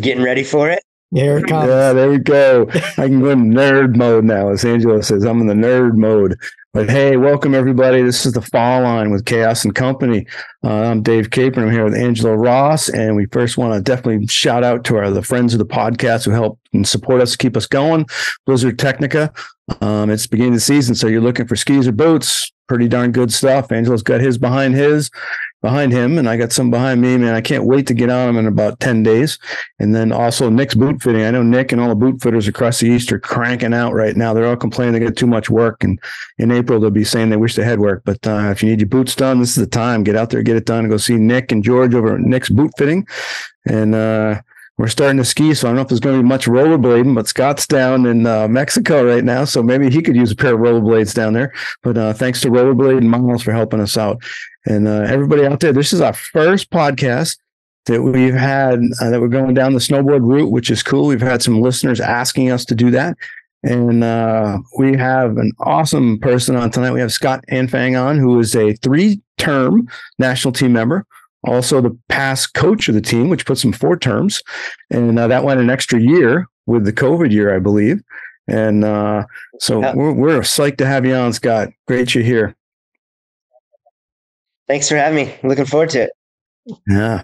getting ready for it. Here it comes. Yeah, there we go. I can go in nerd mode now, as Angelo says. I'm in the nerd mode. But hey, welcome everybody. This is the Fall Line with Chaos and Company. Uh, I'm Dave Caper. I'm here with Angelo Ross, and we first want to definitely shout out to our the friends of the podcast who help and support us, keep us going. Blizzard Tecnica. Um, it's beginning of the season, so you're looking for skis or boots. Pretty darn good stuff. Angelo's got his behind his behind him, and I got some behind me. Man, I can't wait to get on them in about 10 days. And then also Nick's boot fitting. I know Nick and all the boot fitters across the East are cranking out right now. They're all complaining they get too much work. And in April, they'll be saying they wish they had work. But uh, if you need your boots done, this is the time. Get out there, get it done, and go see Nick and George over at Nick's boot fitting. And uh, we're starting to ski, so I don't know if there's going to be much rollerblading, but Scott's down in uh, Mexico right now, so maybe he could use a pair of rollerblades down there. But uh, thanks to Rollerblade and Miles for helping us out. And uh, everybody out there, this is our first podcast that we've had uh, that we're going down the snowboard route, which is cool. We've had some listeners asking us to do that. And uh, we have an awesome person on tonight. We have Scott Anfang on, who is a three term national team member, also the past coach of the team, which puts him four terms. And uh, that went an extra year with the COVID year, I believe. And uh, so yeah. we're, we're psyched to have you on, Scott. Great you're here. Thanks for having me. looking forward to it. Yeah.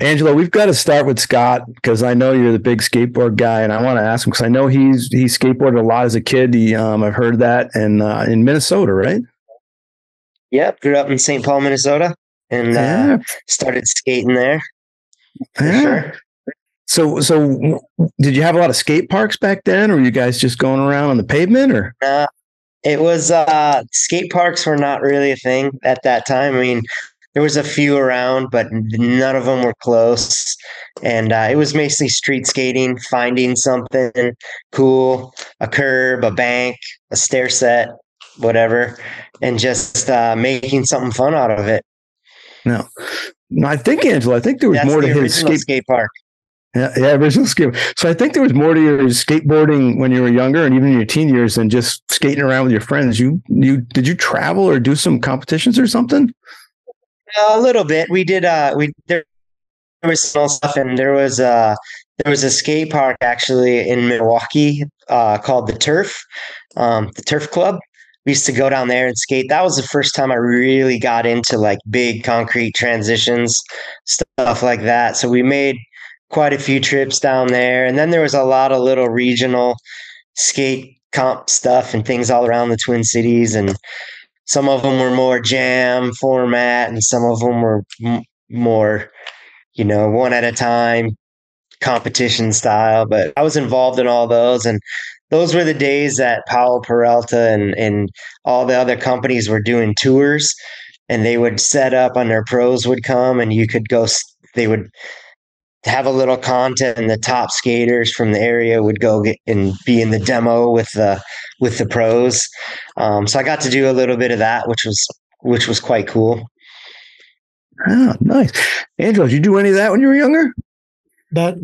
Angelo, we've got to start with Scott because I know you're the big skateboard guy, and I want to ask him because I know he's he skateboarded a lot as a kid. He, um, I've heard that, and uh, in Minnesota, right? Yep, grew up in St. Paul, Minnesota, and uh, yeah. uh, started skating there. Yeah. Sure. So, so did you have a lot of skate parks back then, or were you guys just going around on the pavement, or? Uh, it was uh, skate parks were not really a thing at that time. I mean, there was a few around, but none of them were close. And uh, it was mostly street skating, finding something cool, a curb, a bank, a stair set, whatever, and just uh, making something fun out of it. No, I think Angelo. I think there was That's more to his skate, skate park. Yeah, yeah, original skate. So I think there was more to your skateboarding when you were younger, and even in your teen years, than just skating around with your friends. You, you did you travel or do some competitions or something? A little bit. We did. Uh, we there was small stuff, and there was uh there was a skate park actually in Milwaukee uh, called the Turf, um, the Turf Club. We used to go down there and skate. That was the first time I really got into like big concrete transitions, stuff like that. So we made quite a few trips down there. And then there was a lot of little regional skate comp stuff and things all around the Twin Cities. And some of them were more jam format, and some of them were m- more, you know, one at a time competition style. But I was involved in all those. And those were the days that Powell Peralta and, and all the other companies were doing tours and they would set up and their pros would come and you could go they would have a little content and the top skaters from the area would go get and be in the demo with the with the pros. Um, so i got to do a little bit of that which was which was quite cool. Oh nice. Angelo did you do any of that when you were younger? That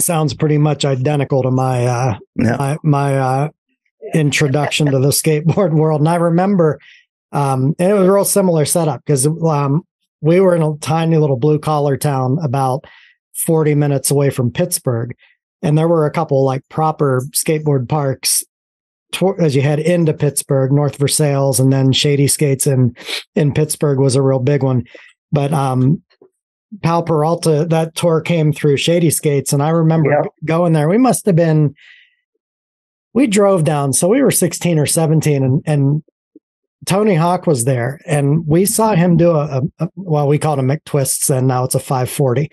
sounds pretty much identical to my uh yeah. my, my uh introduction to the skateboard world and i remember um and it was a real similar setup because um we were in a tiny little blue collar town about 40 minutes away from Pittsburgh. And there were a couple like proper skateboard parks as you head into Pittsburgh, North Versailles, and then Shady Skates in in Pittsburgh was a real big one. But um Powell Peralta, that tour came through Shady Skates, and I remember yep. going there. We must have been we drove down, so we were 16 or 17, and and Tony Hawk was there, and we saw him do a, a, a well, we called him McTwists, and now it's a 540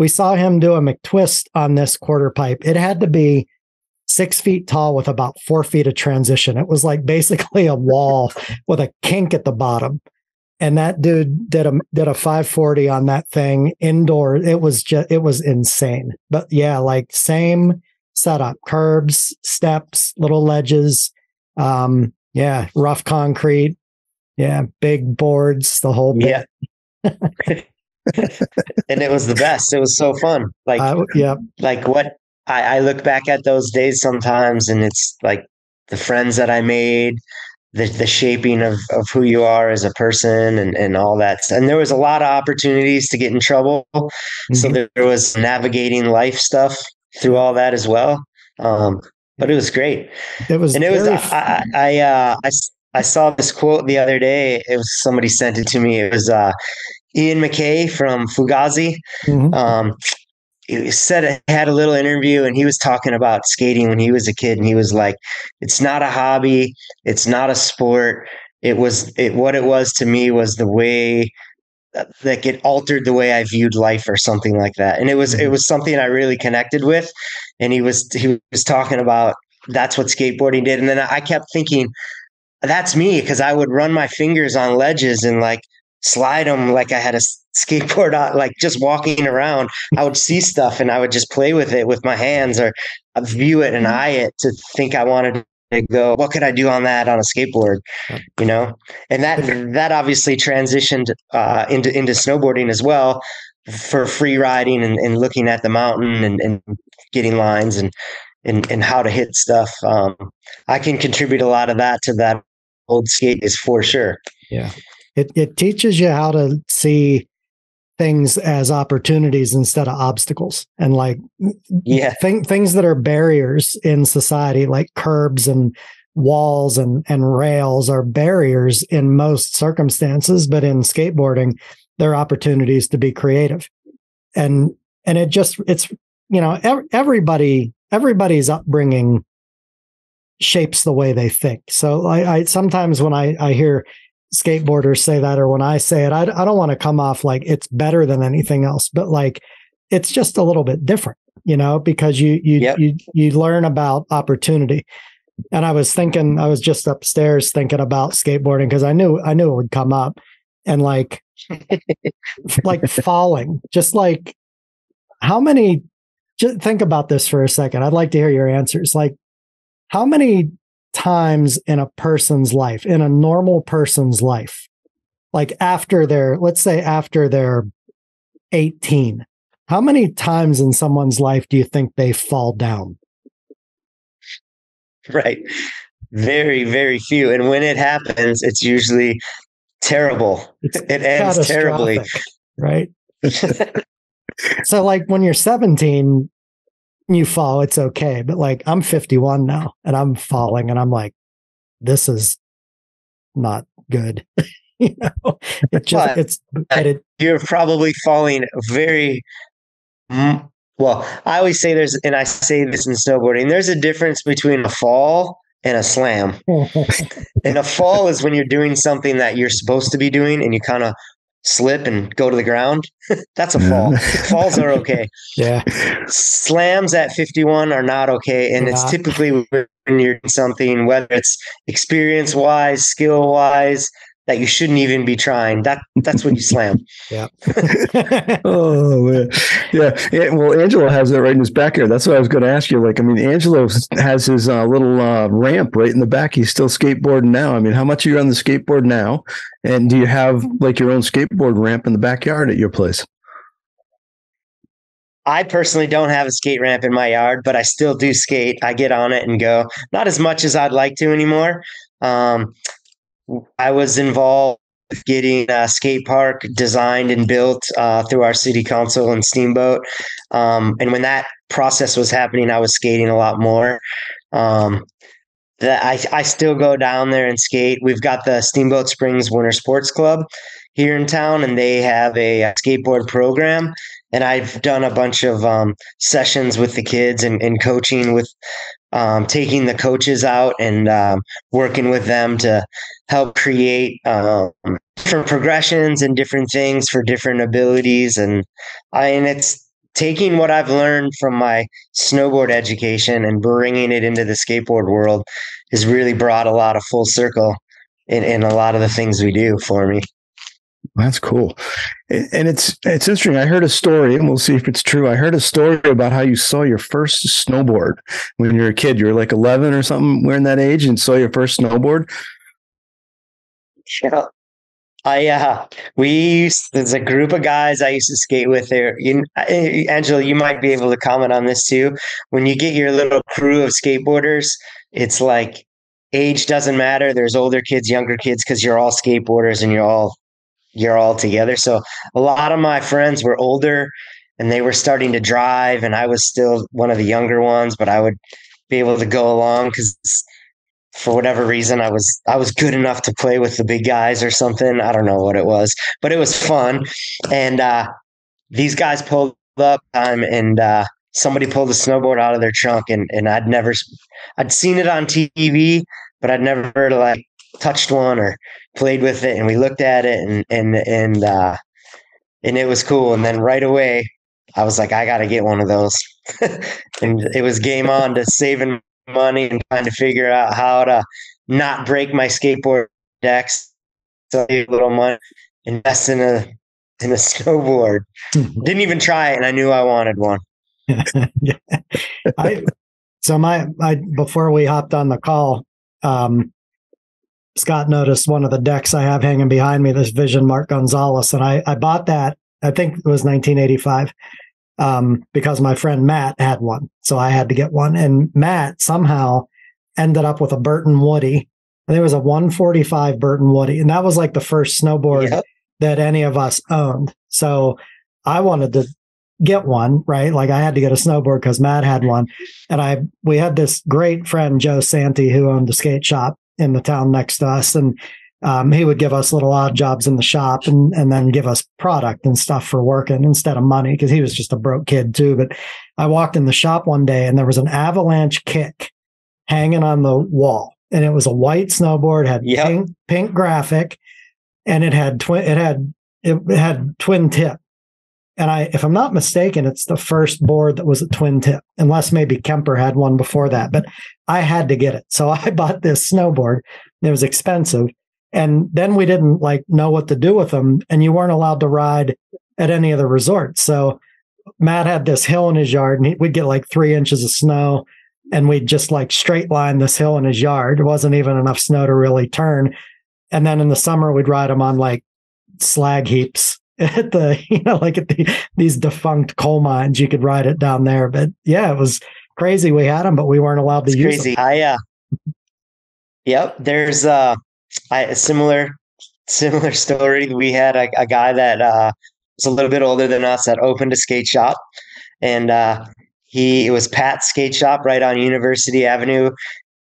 we saw him do a McTwist on this quarter pipe. It had to be six feet tall with about four feet of transition. It was like basically a wall with a kink at the bottom. And that dude did a did a 540 on that thing indoor. It was just it was insane. But yeah, like same setup, curbs, steps, little ledges. Um, yeah, rough concrete. Yeah, big boards, the whole bit. Yeah. and it was the best. It was so fun. Like, uh, yeah, like what I, I look back at those days sometimes, and it's like the friends that I made, the, the shaping of, of who you are as a person and, and all that. And there was a lot of opportunities to get in trouble. Mm-hmm. So there, was navigating life stuff through all that as well. Um, but it was great. It was, and it was, I, I, uh, I, I saw this quote the other day. It was somebody sent it to me. It was, uh, Ian MacKaye from Fugazi. Mm-hmm. Um, he said had a little interview and he was talking about skating when he was a kid and he was like it's not a hobby it's not a sport it was it what it was to me was the way like it altered the way I viewed life or something like that. And it was it mm-hmm. was something I really connected with. And he was he was talking about that's what skateboarding did. And then I kept thinking, that's me because I would run my fingers on ledges and like slide them like I had a skateboard on, like just walking around. I would see stuff and I would just play with it with my hands or view it and eye it to think I wanted to go, what could I do on that on a skateboard? You know, and that that obviously transitioned uh, into into snowboarding as well for free riding and, and looking at the mountain and, and getting lines and, and and how to hit stuff. Um, I can contribute a lot of that to that old skate is for sure. Yeah. It it teaches you how to see things as opportunities instead of obstacles and like yeah. th- things that are barriers in society like curbs and walls and and rails are barriers in most circumstances but in skateboarding there are opportunities to be creative. And and it just it's you know everybody everybody's upbringing shapes the way they think. So i, I sometimes when i i hear skateboarders say that or when I say it, I, I don't want to come off like it's better than anything else, but like it's just a little bit different, you know, because you you yep. you you learn about opportunity. And I was thinking, I was just upstairs thinking about skateboarding because I knew I knew it would come up, and like like falling, just like how many. Just think about this for a second. I'd like to hear your answers. Like, how many times in a person's life, in a normal person's life, like after they're, let's say after they're 18, how many times in someone's life do you think they fall down? Right. Very, very few. And when it happens, it's usually terrible. It's it ends terribly. Right. so, like when you're 17, you fall, it's okay. But like I'm 51 now and I'm falling and I'm like, this is not good. you know, it just but, it's uh, it, you're probably falling very mm, well. I always say there's, and I say this in snowboarding. There's a difference between a fall and a slam. and a fall is when you're doing something that you're supposed to be doing, and you kind of slip and go to the ground, that's a fall. Falls are okay. Yeah. Slams at 51 are not okay. And it's typically when you're something, whether it's experience wise, skill wise, that you shouldn't even be trying. That that's when you slam. Yeah. oh man. Yeah. yeah. Well, Angelo has it right in his back here. That's what I was going to ask you. Like, I mean, Angelo has his uh, little uh, ramp right in the back. He's still skateboarding now. I mean, how much are you on the skateboard now? And do you have like your own skateboard ramp in the backyard at your place? I personally don't have a skate ramp in my yard, but I still do skate. I get on it and go. Not as much as I'd like to anymore. Um, I was involved with getting a skate park designed and built uh, through our city council and Steamboat. Um, and when that process was happening, I was skating a lot more. Um, that I, I still go down there and skate. We've got the Steamboat Springs Winter Sports Club here in town, and they have a skateboard program. And I've done a bunch of um, sessions with the kids and, and coaching with um, taking the coaches out and um, working with them to help create um, different progressions and different things for different abilities. And I and it's taking what I've learned from my snowboard education and bringing it into the skateboard world has really brought a lot of full circle in, in a lot of the things we do for me. That's cool. And it's it's interesting. I heard a story, and we'll see if it's true. I heard a story about how you saw your first snowboard when you were a kid. You were like 11 or something, wearing that age, and saw your first snowboard. Yeah. I uh we used, there's a group of guys I used to skate with there. You, Angelo, you might be able to comment on this too. When you get your little crew of skateboarders, it's like age doesn't matter. There's older kids, younger kids, because you're all skateboarders and you're all you're all together. So a lot of my friends were older and they were starting to drive, and I was still one of the younger ones, but I would be able to go along because for whatever reason I was I was good enough to play with the big guys or something. I don't know what it was, but it was fun. And uh, these guys pulled up time and uh, somebody pulled a snowboard out of their trunk and and I'd never I'd seen it on TV, but I'd never like touched one or played with it. And we looked at it and and and uh, and it was cool. And then right away I was like, I got to get one of those. and it was game on to saving money and trying to figure out how to not break my skateboard decks. So a little money, invest in a in a snowboard. Didn't even try it, and I knew I wanted one. yeah. I, so my I before we hopped on the call, um, Scott noticed one of the decks I have hanging behind me, this Vision Mark Gonzalez, and I I bought that. I think it was 1985 um, because my friend Matt had one. So I had to get one. And Matt somehow ended up with a Burton Woody. And there was a 145 Burton Woody. And that was like the first snowboard yep. that any of us owned. So I wanted to get one, right? Like I had to get a snowboard because Matt had one. And I we had this great friend, Joe Santi, who owned the skate shop in the town next to us. And um, he would give us little odd jobs in the shop and, and then give us product and stuff for working instead of money because he was just a broke kid too. But I walked in the shop one day and there was an avalanche kick hanging on the wall and it was a white snowboard, had yep. pink, pink graphic and it had twin, it had, it had twin tip. And I, if I'm not mistaken, it's the first board that was a twin tip, unless maybe Kemper had one before that, but I had to get it. So I bought this snowboard. It was expensive and then we didn't like know what to do with them. And you weren't allowed to ride at any of the resorts. So Matt had this hill in his yard and he, we'd get like three inches of snow and we'd just like straight line this hill in his yard. It wasn't even enough snow to really turn. And then in the summer, we'd ride them on like slag heaps at the, you know, like at the, these defunct coal mines. You could ride it down there. But yeah, it was crazy. We had them, but we weren't allowed to it's use crazy. them. I, uh, yep. There's, uh, I, a similar similar story. We had a, a guy that uh, was a little bit older than us that opened a skate shop, and uh, he it was Pat's skate shop right on University Avenue.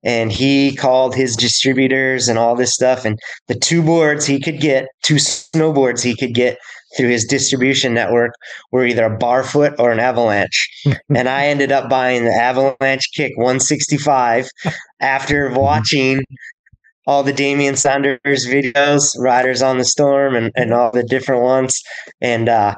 And he called his distributors and all this stuff. And the two boards he could get, two snowboards he could get through his distribution network were either a barfoot or an avalanche. and I ended up buying the avalanche kick 165 after watching all the Damian Sanders videos, Riders on the Storm, and, and all the different ones. And uh,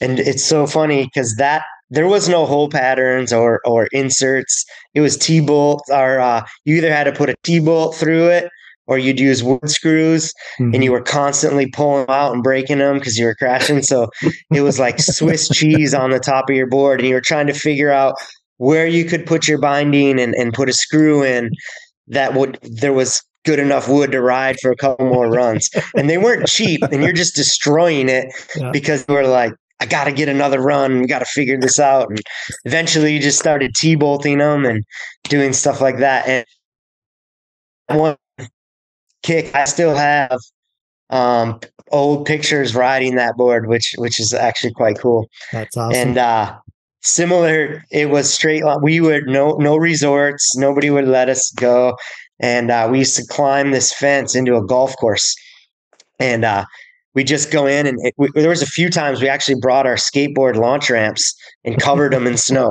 and it's so funny because that there was no hole patterns or or inserts. It was T bolt, or uh, you either had to put a T bolt through it or you'd use wood screws mm-hmm. and you were constantly pulling them out and breaking them because you were crashing. So it was like Swiss cheese on the top of your board, and you were trying to figure out where you could put your binding and, and put a screw in that would there was good enough wood to ride for a couple more runs. And they weren't cheap, and you're just destroying it yeah. because we're like, I got to get another run. We got to figure this out. And eventually, you just started T bolting them and doing stuff like that. And one kick, I still have um, old pictures riding that board, which which is actually quite cool. That's awesome. And uh, similar, it was straight. We would no no resorts. Nobody would let us go and uh, we used to climb this fence into a golf course, and uh, we just go in and it, we, there was a few times we actually brought our skateboard launch ramps and covered them in snow.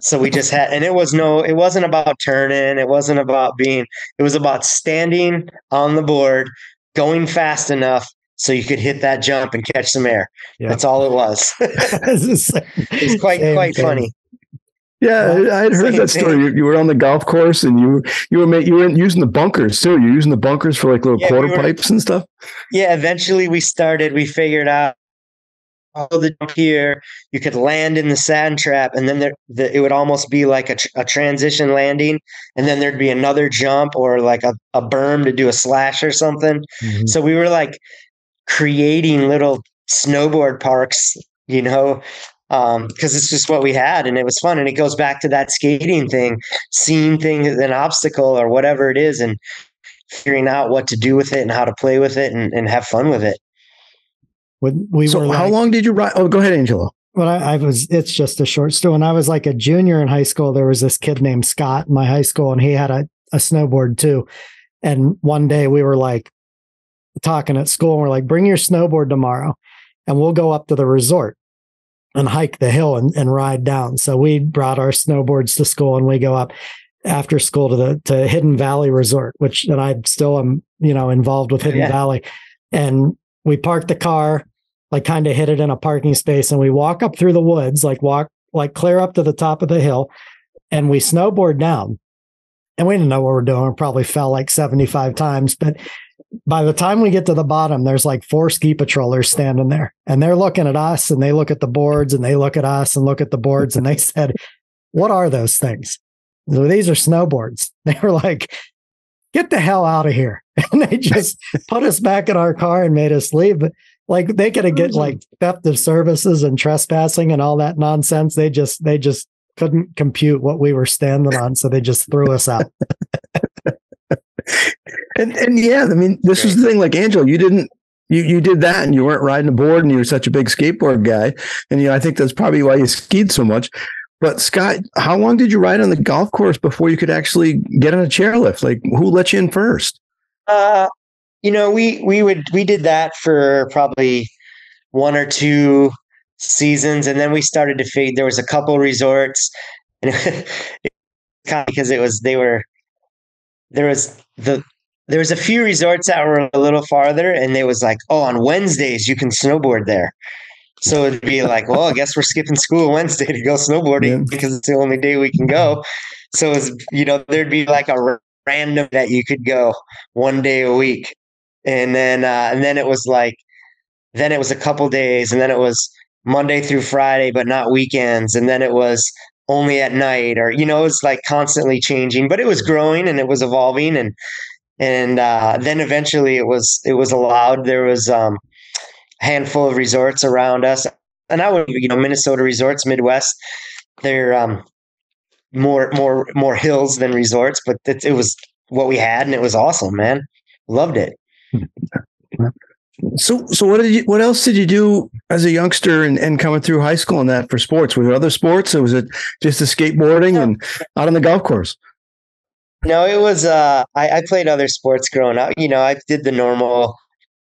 So we just had, and it was no, it wasn't about turning, it wasn't about being, it was about standing on the board, going fast enough so you could hit that jump and catch some air. Yep. That's all it was. it's quite quite thing. funny. Yeah, I had heard that story. You, you, were on the golf course and you you were you were using the bunkers too. You're using the bunkers for like little yeah, quarter we were, pipes and stuff. Yeah, eventually we started. We figured out all the jump here. You could land in the sand trap, and then there the, it would almost be like a, a transition landing, and then there'd be another jump or like a, a berm to do a slash or something. Mm-hmm. So we were like creating little snowboard parks, you know, because um, it's just what we had and it was fun. And it goes back to that skating thing, seeing things as an obstacle or whatever it is, and figuring out what to do with it and how to play with it and, and have fun with it. When we so were how long did you ride? Oh, go ahead, Angelo. Well, I, I, was. It's just a short story. When I was like a junior in high school, there was this kid named Scott in my high school, and he had a, a snowboard too. And one day we were like talking at school, and we're like, "Bring your snowboard tomorrow, and we'll go up to the resort and hike the hill and, and ride down." So we brought our snowboards to school, and we go up after school to the to Hidden Valley Resort, which and I still am, you know, involved with Hidden yeah. Valley. And we parked the car, like kind of hit it in a parking space, and we walk up through the woods, like walk like clear up to the top of the hill, and we snowboard down. And we didn't know what we we're doing. We probably fell like 75 times. But by the time we get to the bottom, there's like four ski patrollers standing there and they're looking at us and they look at the boards and they look at us and look at the boards. And they said, What are those things? So these are snowboards. They were like, get the hell out of here. And they just put us back in our car and made us leave. But like they could have get like theft of services and trespassing and all that nonsense. They just they just couldn't compute what we were standing on. So they just threw us out. And and yeah, I mean, this is the thing, like Angelo, you didn't you you did that and you weren't riding a board and you were such a big skateboard guy. And you know, I think that's probably why you skied so much. But Scott, how long did you ride on the golf course before you could actually get on a chairlift? Like who let you in first? Uh, you know, we we would we did that for probably one or two seasons, and then we started to fade. There was a couple resorts, and kind of because it was they were there was the there was a few resorts that were a little farther, and they was like, oh, on Wednesdays you can snowboard there. So it'd be like, well, I guess we're skipping school Wednesday to go snowboarding yeah. because it's the only day we can go. So it's you know there'd be like a random that you could go one day a week, and then uh, and then it was like, then it was a couple days, and then it was Monday through Friday, but not weekends, and then it was only at night, or you know, it's like constantly changing. But it was growing and it was evolving, and and uh, then eventually it was it was allowed. There was um, handful of resorts around us. And I would, you know, Minnesota resorts, Midwest, they're um, more more more hills than resorts, but it, it was what we had, and it was awesome, man. Loved it. So, so what did you? What else did you do as a youngster and, and coming through high school and that for sports? Were there other sports, or was it just the skateboarding and out on the golf course? No, it was. Uh, I, I played other sports growing up. You know, I did the normal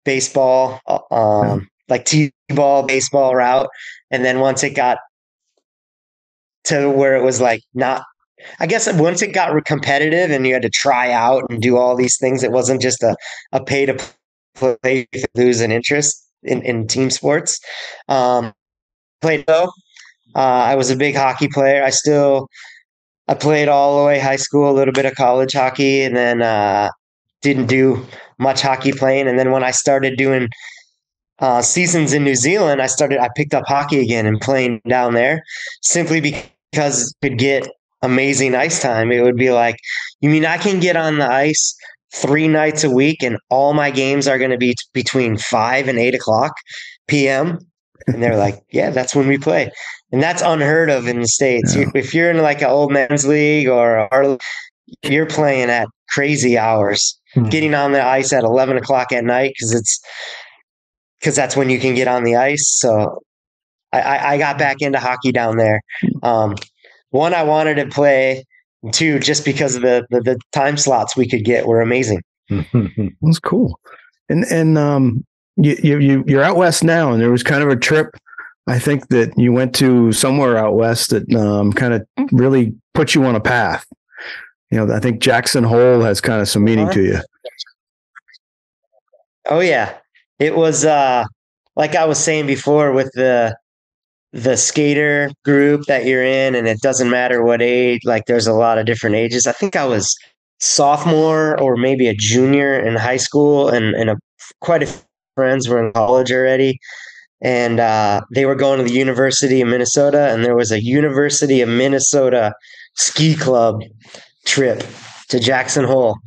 baseball, uh, um, like t-ball, baseball route, and then once it got to where it was like not I guess once it got competitive and you had to try out and do all these things, it wasn't just a, a pay to play lose an interest in, in team sports. Um, played though. Uh, I was a big hockey player. I still I played all the way high school, a little bit of college hockey, and then uh, didn't do much hockey playing. And then when I started doing uh, seasons in New Zealand, I started, I picked up hockey again and playing down there simply because it could get amazing ice time. It would be like, you mean I can get on the ice three nights a week and all my games are going to be t- between five and eight o'clock PM? And they're like, yeah, that's when we play. And that's unheard of in the States. Yeah. If you're in like an old men's league or, or you're playing at crazy hours mm-hmm. getting on the ice at 11 o'clock at night because it's because that's when you can get on the ice. So I, I got back into hockey down there. Um, one, I wanted to play. Two, just because of the, the, the time slots we could get were amazing. That's cool. And and um, you you you're out west now, and there was kind of a trip. I think that you went to somewhere out west that um, kind of really put you on a path you know, I think Jackson Hole has kind of some meaning to you. Oh yeah. It was uh like I was saying before with the the skater group that you're in and it doesn't matter what age, like there's a lot of different ages. I think I was sophomore or maybe a junior in high school and and a, quite a few friends were in college already and uh, they were going to the University of Minnesota, and there was a University of Minnesota ski club trip to Jackson Hole.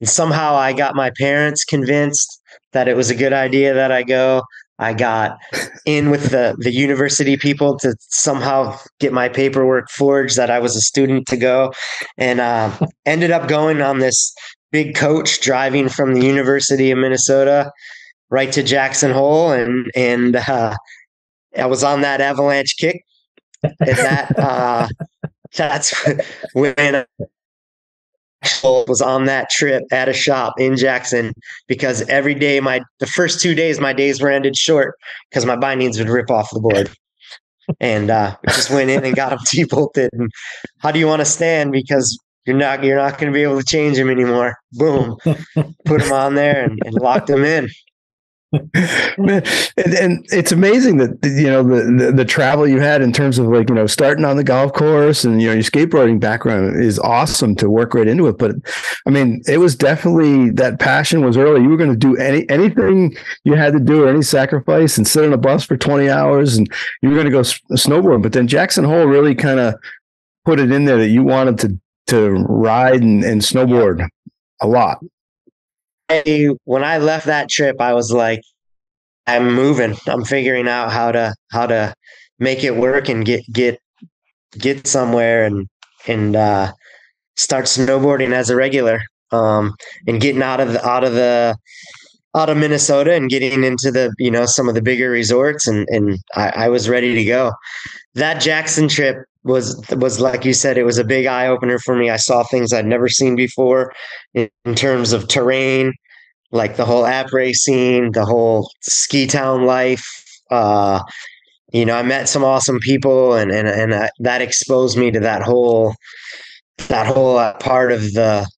And somehow I got my parents convinced that it was a good idea that I go. I got in with the the university people to somehow get my paperwork forged that I was a student to go, and uh, ended up going on this big coach driving from the University of Minnesota right to Jackson Hole, and and uh, I was on that avalanche kick, and that uh, that's when I was on that trip at a shop in Jackson because every day my the first two days my days were ended short because my bindings would rip off the board. And uh, just went in and got them T-bolted. And how do you want to stand? Because you're not you're not going to be able to change them anymore. Boom, put them on there and, and locked them in. Man, and, and, it's amazing that you know the, the, the travel you had in terms of like you know starting on the golf course and you know your skateboarding background is awesome to work right into it. But I mean, it was definitely that passion was early. You were going to do any anything you had to do or any sacrifice and sit on a bus for twenty hours, and you were going to go snowboard. But then Jackson Hole really kind of put it in there that you wanted to to ride and, and snowboard a lot. I, when I left that trip, I was like, I'm moving. I'm figuring out how to how to make it work and get get get somewhere and and uh, start snowboarding as a regular. Um, and getting out of the out of the out of Minnesota and getting into the you know some of the bigger resorts and and I, I was ready to go. That Jackson trip was was like you said, it was a big eye opener for me. I saw things I'd never seen before in, in terms of terrain, like the whole après scene, the whole ski town life. Uh, you know, I met some awesome people, and and and I, that exposed me to that whole that whole uh, part of the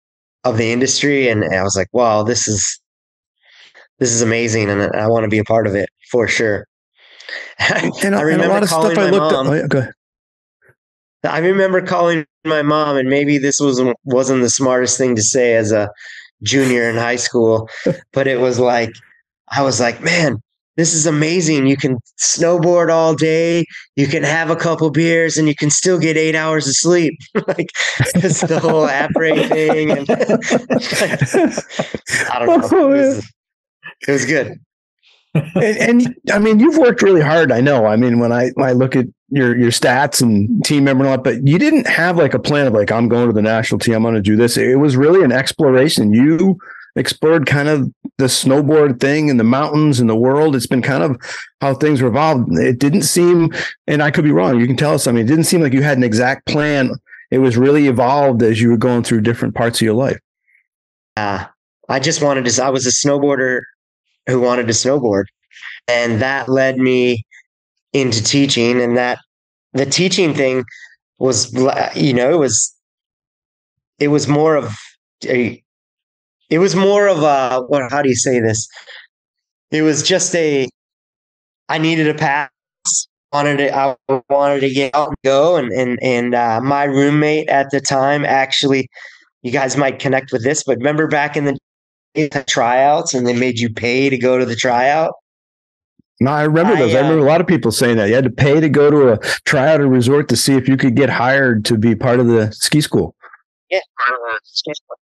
of the industry, and I was like, wow, this is this is amazing, and I want to be a part of it for sure. and, I remember and a lot of stuff I looked mom, at. Oh, I remember calling my mom, and maybe this was wasn't the smartest thing to say as a junior in high school, but it was like I was like, man, this is amazing. You can snowboard all day, you can have a couple beers, and you can still get eight hours of sleep. like it's the whole après thing, and I don't know. Oh, it was, it was good. and, and, I mean, you've worked really hard. I know. I mean, when I when I look at your your stats and team member and all that, but you didn't have like a plan of like I'm going to the national team. I'm going to do this. It was really an exploration. You explored kind of the snowboard thing and the mountains and the world. It's been kind of how things revolved. It didn't seem, and I could be wrong. You can tell us. I mean, it didn't seem like you had an exact plan. It was really evolved as you were going through different parts of your life. Uh, I just wanted to. I was a snowboarder who wanted to snowboard. And that led me into teaching. And that the teaching thing was, you know, it was, it was more of a, it was more of a, what, how do you say this? It was just a, I needed a pass wanted to I wanted to get out and go and and and uh, my roommate at the time actually you guys might connect with this but remember back in the tryouts and they made you pay to go to the tryout? No, I remember those. I, uh, I remember a lot of people saying that you had to pay to go to a tryout or resort to see if you could get hired to be part of the ski school. Yeah,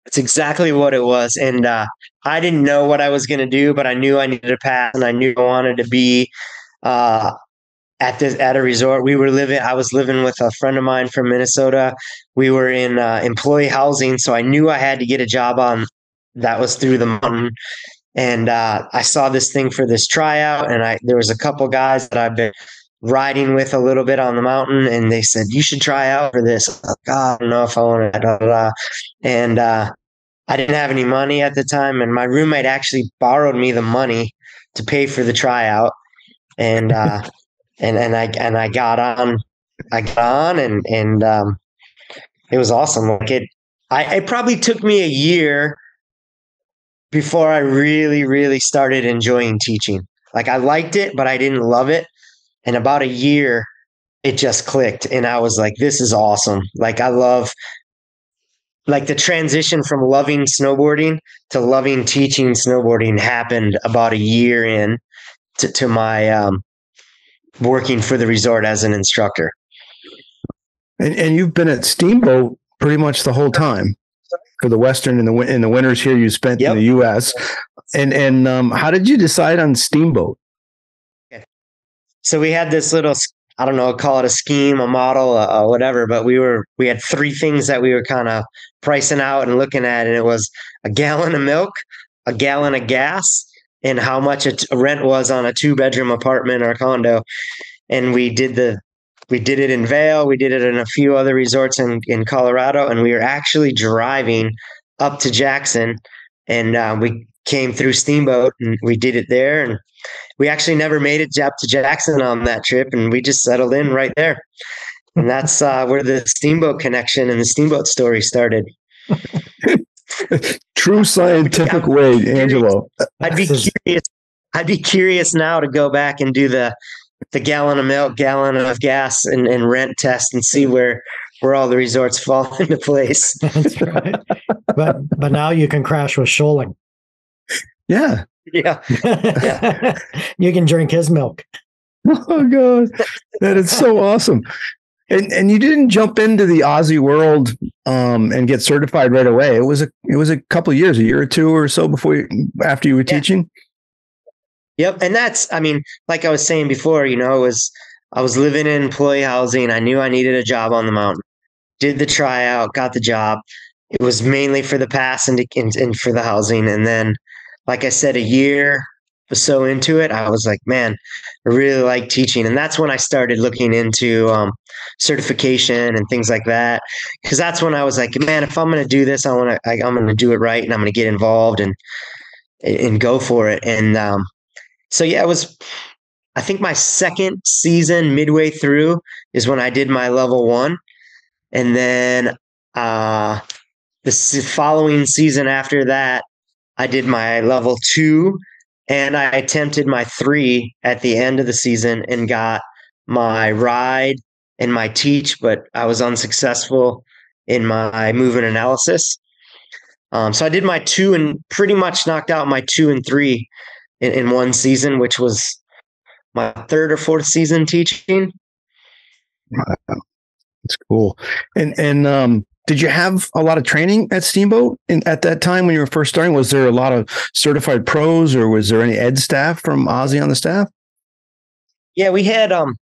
it's exactly what it was. And uh, I didn't know what I was going to do, but I knew I needed a pass, and I knew I wanted to be uh, at this at a resort. We were living. I was living with a friend of mine from Minnesota. We were in uh, employee housing, so I knew I had to get a job on that was through the mountain. And uh, I saw this thing for this tryout, and I there was a couple guys that I've been riding with a little bit on the mountain, and they said you should try out for this. Like, oh, I don't know if I want to. And uh, I didn't have any money at the time, and my roommate actually borrowed me the money to pay for the tryout, and uh, and and I and I got on, I got on, and and um, it was awesome. Like it, I it probably took me a year before I really, really started enjoying teaching. Like I liked it, but I didn't love it. And about a year, it just clicked. And I was like, this is awesome. Like I love like the transition from loving snowboarding to loving teaching snowboarding happened about a year in to, to my um, working for the resort as an instructor. And, and you've been at Steamboat pretty much the whole time for the Western and the in the winters here you spent yep. in the U.S. And and um, how did you decide on Steamboat? so we had this little I don't know, call it a scheme, a model, uh, whatever. But we were we had three things that we were kind of pricing out and looking at, and it was a gallon of milk, a gallon of gas, and how much a, t- a rent was on a two bedroom apartment or condo. And we did the we did it in Vail, we did it in a few other resorts in in Colorado, and we were actually driving up to Jackson, and uh, we came through Steamboat, and we did it there, and we actually never made it up to Jackson on that trip, and we just settled in right there. And that's uh, where the steamboat connection and the steamboat story started. True scientific way, Angelo. I'd be curious. I'd be curious now to go back and do the the gallon of milk, gallon of gas, and, and rent test and see where where all the resorts fall into place. That's right. but but now you can crash with Scholing. Yeah, yeah. yeah. you can drink his milk. Oh god. That is so awesome. And and you didn't jump into the AASI world um, and get certified right away. It was a it was a couple years, a year or two or so before you, after you were yeah. teaching. Yep, and that's I mean, like I was saying before, you know, it was I was living in employee housing. I knew I needed a job on the mountain. Did the tryout, got the job. It was mainly for the pass and, and, and for the housing, and then like I said, a year or so into it, I was like, man, I really like teaching. And that's when I started looking into um, certification and things like that. Cause that's when I was like, man, if I'm going to do this, I want to, I'm going to do it right. And I'm going to get involved and, and go for it. And um, so, yeah, it was, I think my second season midway through is when I did my level one. And then uh, the following season after that, I did my level two and I attempted my three at the end of the season and got my ride and my teach, but I was unsuccessful in my movement analysis. Um, so I did my two and pretty much knocked out my two and three in, in one season, which was my third or fourth season teaching. Wow. That's cool. And and um did you have a lot of training at Steamboat in, at that time when you were first starting? Was there a lot of certified pros, or was there any ed staff from AASI on the staff? Yeah, we had um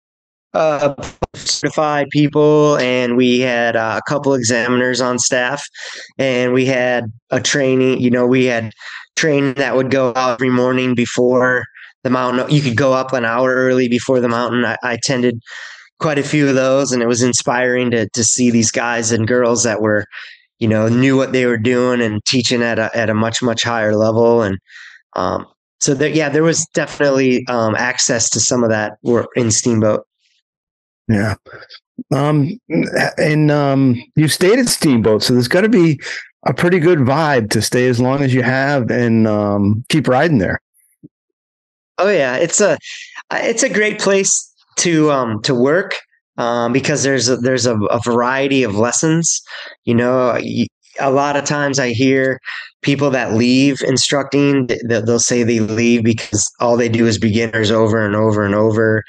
uh, certified people, and we had uh, a couple examiners on staff, and we had a training. You know, we had training that would go out every morning before the mountain. You could go up an hour early before the mountain. I, I attended quite a few of those, and it was inspiring to to see these guys and girls that were, you know, knew what they were doing and teaching at a at a much much higher level. And um, so yeah, there was definitely um, access to some of that in Steamboat. Yeah. Um, and um, you stayed at Steamboat, so there's got to be a pretty good vibe to stay as long as you have and um, keep riding there. Oh yeah, it's a it's a great place to um to work um because there's a, there's a, a variety of lessons. You know a lot of times i hear people that leave instructing they'll say they leave because all they do is beginners over and over and over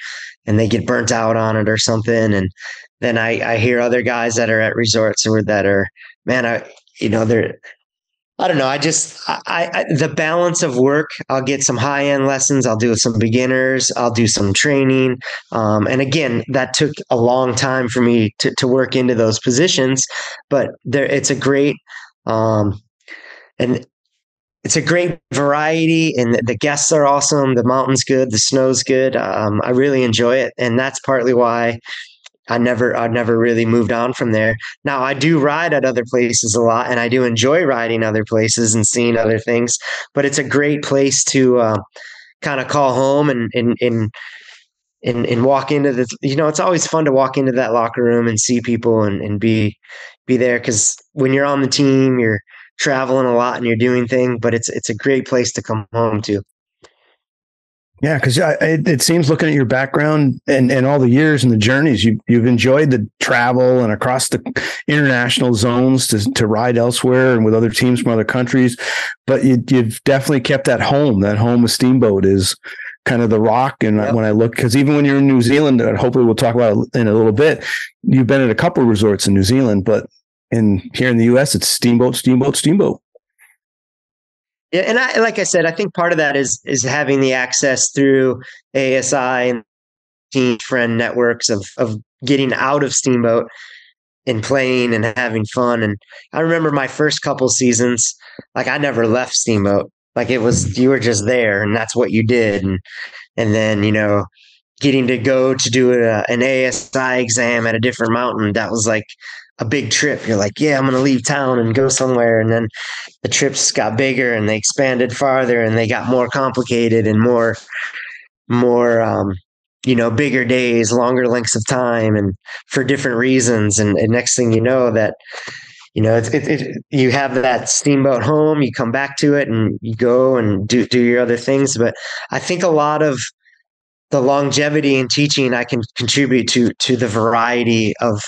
and they get burnt out on it or something. And then i i hear other guys that are at resorts or that are man i you know they're I don't know. I just I, I, the balance of work. I'll get some high end lessons. I'll do some beginners. I'll do some training. Um, and again, that took a long time for me to to work into those positions. But there, it's a great, um, and it's a great variety. And the guests are awesome. The mountain's good. The snow's good. Um, I really enjoy it, and that's partly why I never I never really moved on from there. Now I do ride at other places a lot, and I do enjoy riding other places and seeing other things. But it's a great place to uh, kind of call home and and and and and walk into the. You know, it's always fun to walk into that locker room and see people and and be be there because when you're on the team, you're traveling a lot and you're doing things. But it's it's a great place to come home to. Yeah, because uh, it, it, seems looking at your background and, and all the years and the journeys, you, you've enjoyed the travel and across the international zones to, to ride elsewhere and with other teams from other countries. But you, have definitely kept that home. That home with Steamboat is kind of the rock. And yep. when I look, because even when you're in New Zealand, and hopefully we'll talk about it in a little bit, you've been at a couple of resorts in New Zealand, but in here in the U.S., it's Steamboat, Steamboat, Steamboat. Yeah, and I like I said, I think part of that is is having the access through AASI and team friend networks of of getting out of Steamboat and playing and having fun. And I remember my first couple seasons, like I never left Steamboat. Like it was you were just there and that's what you did. And and then, you know, getting to go to do a, an AASI exam at a different mountain, that was like a big trip. You're like, yeah, I'm going to leave town and go somewhere. And then the trips got bigger and they expanded farther and they got more complicated and more, more, um, you know, bigger days, longer lengths of time, and for different reasons. And, and next thing you know, that you know, it's it, it, you have that steamboat home, you come back to it, and you go and do do your other things. But I think a lot of the longevity in teaching I can contribute to to the variety of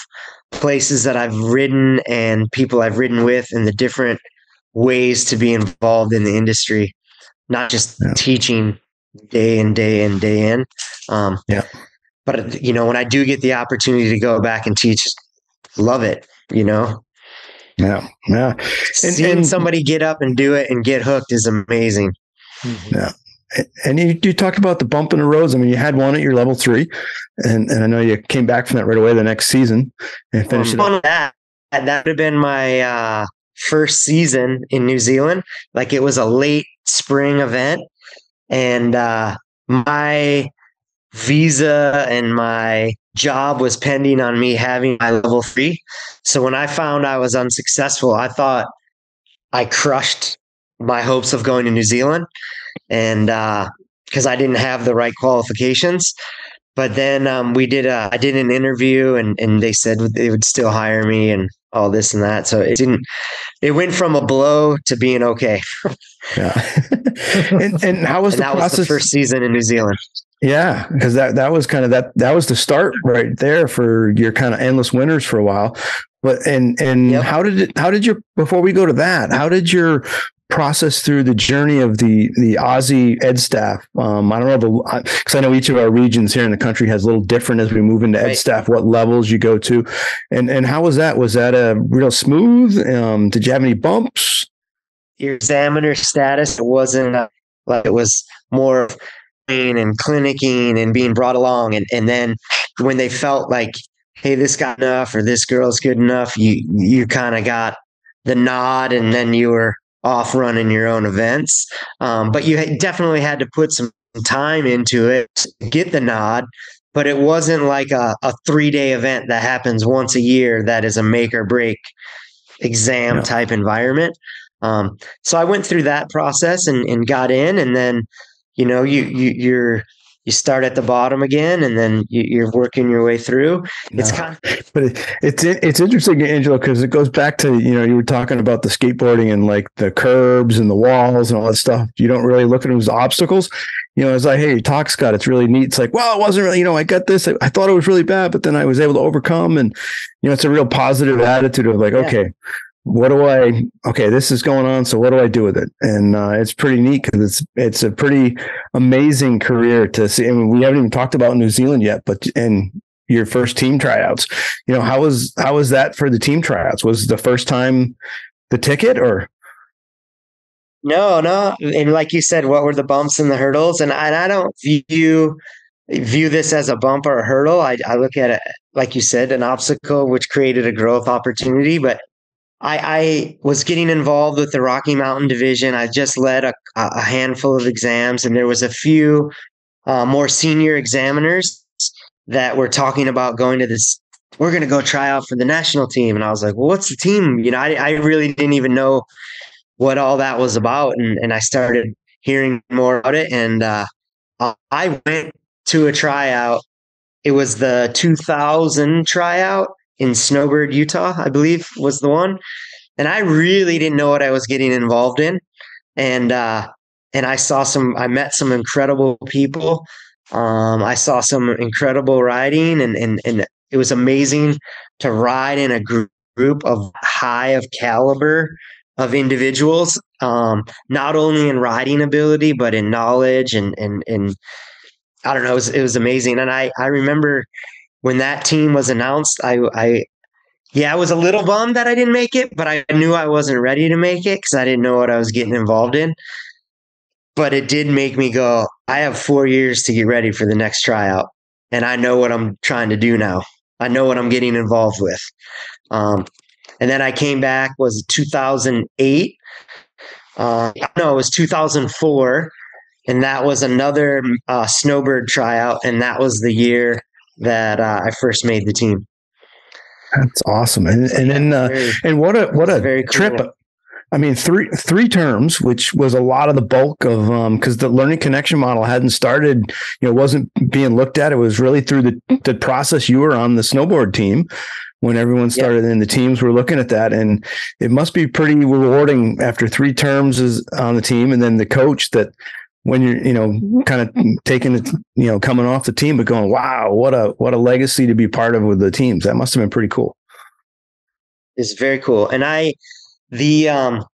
places that I've ridden and people I've ridden with and the different ways to be involved in the industry, not just yeah. teaching day in, day in, day in. Um, yeah. But, you know, when I do get the opportunity to go back and teach, love it, you know? Yeah. Yeah. And, Seeing and, somebody get up and do it and get hooked is amazing. Yeah. And you, you talked about the bump in the roads. I mean, you had one at your level three, and, and I know you came back from that right away the next season and finished well, it. That that would have been my uh, first season in New Zealand. Like it was a late spring event, and uh, my visa and my job was pending on me having my level three. So when I found I was unsuccessful, I thought I crushed my hopes of going to New Zealand and because uh, I didn't have the right qualifications. But then um, we did. A, I did an interview, and and they said they would still hire me, and all this and that. So it didn't. It went from a blow to being okay. yeah. and, and how was and the that process? Was the first season in New Zealand. Yeah, because that that was kind of that that was the start right there for your kind of endless winters for a while. But and and yep. how did it? How did your before we go to that? How did your process through the journey of the the AASI ed staff. Um, I don't know the because I know each of our regions here in the country has a little different as we move into ed right. staff. What levels you go to, and and how was that? Was that a real smooth? Um, did you have any bumps? Your examiner status it wasn't uh, like it was more of and clinicking and being brought along, and and then when they felt like hey this got enough or this girl's good enough you you kind of got the nod and then you were off running your own events. Um, but you definitely had to put some time into it to get the nod. But it wasn't like a, a three day event that happens once a year that is a make or break exam type environment. Um, so I went through that process and, and got in, and then you know you, you you're you start at the bottom again and then you, are working your way through. It's kind of but it, it's it's interesting angelo because it goes back to you know you were talking about the skateboarding and like the curbs and the walls and all that stuff. You don't really look at them as obstacles. You know it's like hey talk scott it's really neat. It's like well it wasn't really you know i got this. I, I, thought it was really bad but then i was able to overcome. And you know it's a real positive attitude of like yeah. okay what do I? Okay, this is going on. So what do I do with it? And uh, it's pretty neat because it's it's a pretty amazing career to see. I mean, we haven't even talked about New Zealand yet, but in your first team tryouts, you know how was how was that for the team tryouts? Was the first time the ticket or? No, no, and like you said, what were the bumps and the hurdles? And I, and I don't view view this as a bump or a hurdle. I, I look at it like you said, an obstacle which created a growth opportunity, but I, I, was getting involved with the Rocky Mountain Division. I just led a, a handful of exams, and there was a few uh, more senior examiners that were talking about going to this. We're going to go try out for the national team, and I was like, "Well, what's the team?" You know, I, I really didn't even know what all that was about, and and I started hearing more about it, and uh, I went to a tryout. It was the 2000 tryout in Snowbird, Utah, I believe was the one. And I really didn't know what I was getting involved in. And uh and I saw some I met some incredible people. Um I saw some incredible riding and and and it was amazing to ride in a group of high of caliber of individuals um not only in riding ability but in knowledge and and and I don't know it was, it was amazing and I I remember when that team was announced, I, I, yeah, I was a little bummed that I didn't make it, but I knew I wasn't ready to make it because I didn't know what I was getting involved in. But it did make me go, I have four years to get ready for the next tryout. and I know what I'm trying to do now. I know what I'm getting involved with. Um, and then I came back was 2008. Uh, no, it was 2004, and that was another uh, snowbird tryout, and that was the year that uh, I first made the team. That's awesome, and and then uh, very, and what a what a very trip! Cool. I mean, three three terms, which was a lot of the bulk of because um, the learning connection model hadn't started, you know, wasn't being looked at. It was really through the the process you were on the snowboard team when everyone started and the teams were looking at that, and it must be pretty rewarding after three terms is on the team, and then the coach that when you're you know kind of taking it you know coming off the team but going wow what a what a legacy to be part of with the teams. That must have been pretty cool. It's very cool. And i the um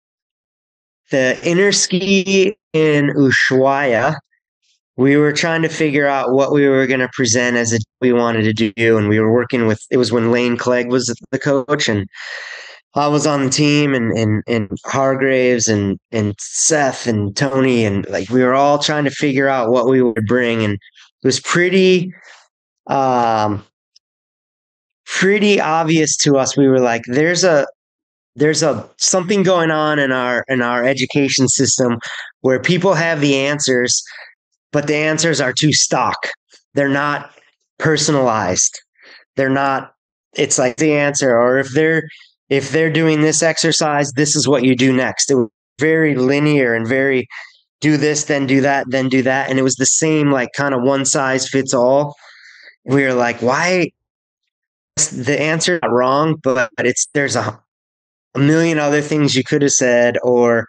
the Interski in Ushuaia, we were trying to figure out what we were going to present as a we wanted to do, and we were working with. It was when Lane Clegg was the coach, and I was on the team, and and and Hargraves and and Seth and Tony, and like we were all trying to figure out what we would bring, and it was pretty um pretty obvious to us. We were like there's a there's a something going on in our in our education system where people have the answers but the answers are too stock. They're not personalized. They're not it's like the answer or if they're if they're doing this exercise this is what you do next. It was very linear and very do this then do that then do that. And it was the same like kind of one size fits all. We were like why? The answer not wrong but it's there's a a million other things you could have said or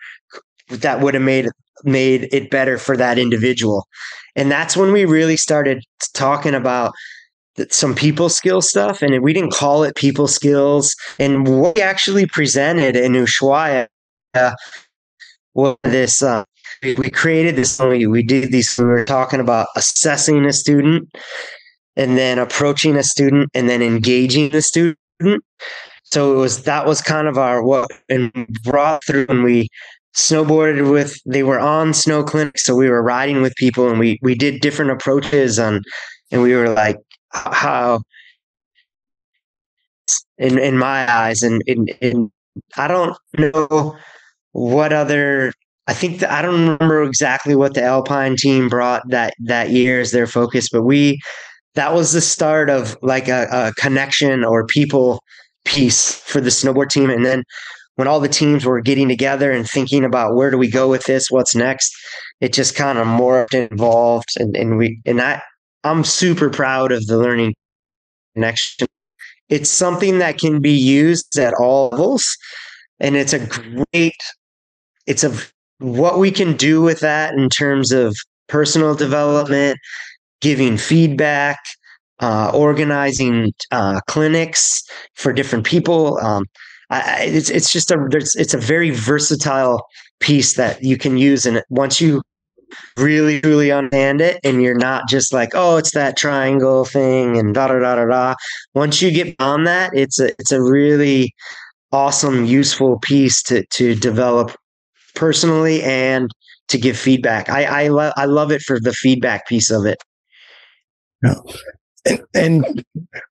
that would have made made it better for that individual. And that's when we really started talking about some people skill stuff and we didn't call it people skills. And what we actually presented in Ushuaia was this uh, we created this we, did these we were talking about assessing a student and then approaching a student and then engaging a student. So it was that was kind of our what and brought through when we snowboarded with they were on snow clinics so we were riding with people and we we did different approaches on and we were like how in in my eyes and in, in I don't know what other I think that I don't remember exactly what the Alpine team brought that that year as their focus, but we that was the start of like a, a connection or people piece for the snowboard team. And then when all the teams were getting together and thinking about where do we go with this, what's next, it just kind of morphed and evolved. And, and we, and I, I'm super proud of the learning connection. It's something that can be used at all levels. And it's a great, it's a, what we can do with that in terms of personal development, giving feedback, uh, organizing uh, clinics for different people. Um, I, it's it's just a there's it's a very versatile piece that you can use, and once you really truly understand it, and you're not just like oh it's that triangle thing and da da da da da. Once you get on that, it's a it's a really awesome, useful piece to to develop personally and to give feedback. I I, lo- I love it for the feedback piece of it. Yeah and, and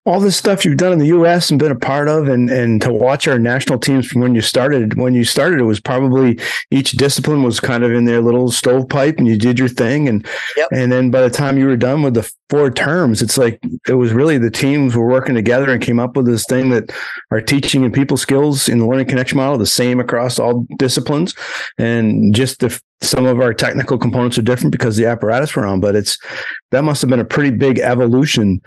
all this stuff you've done in the U.S. and been a part of, and and to watch our national teams from when you started. When you started, it was probably each discipline was kind of in their little stovepipe, and you did your thing, and yep. and then by the time you were done with the four terms, it's like it was really the teams were working together and came up with this thing that are teaching and people skills in the learning connection model the same across all disciplines, and just the some of our technical components are different because the apparatus we're on, but it's that must have been a pretty big evolution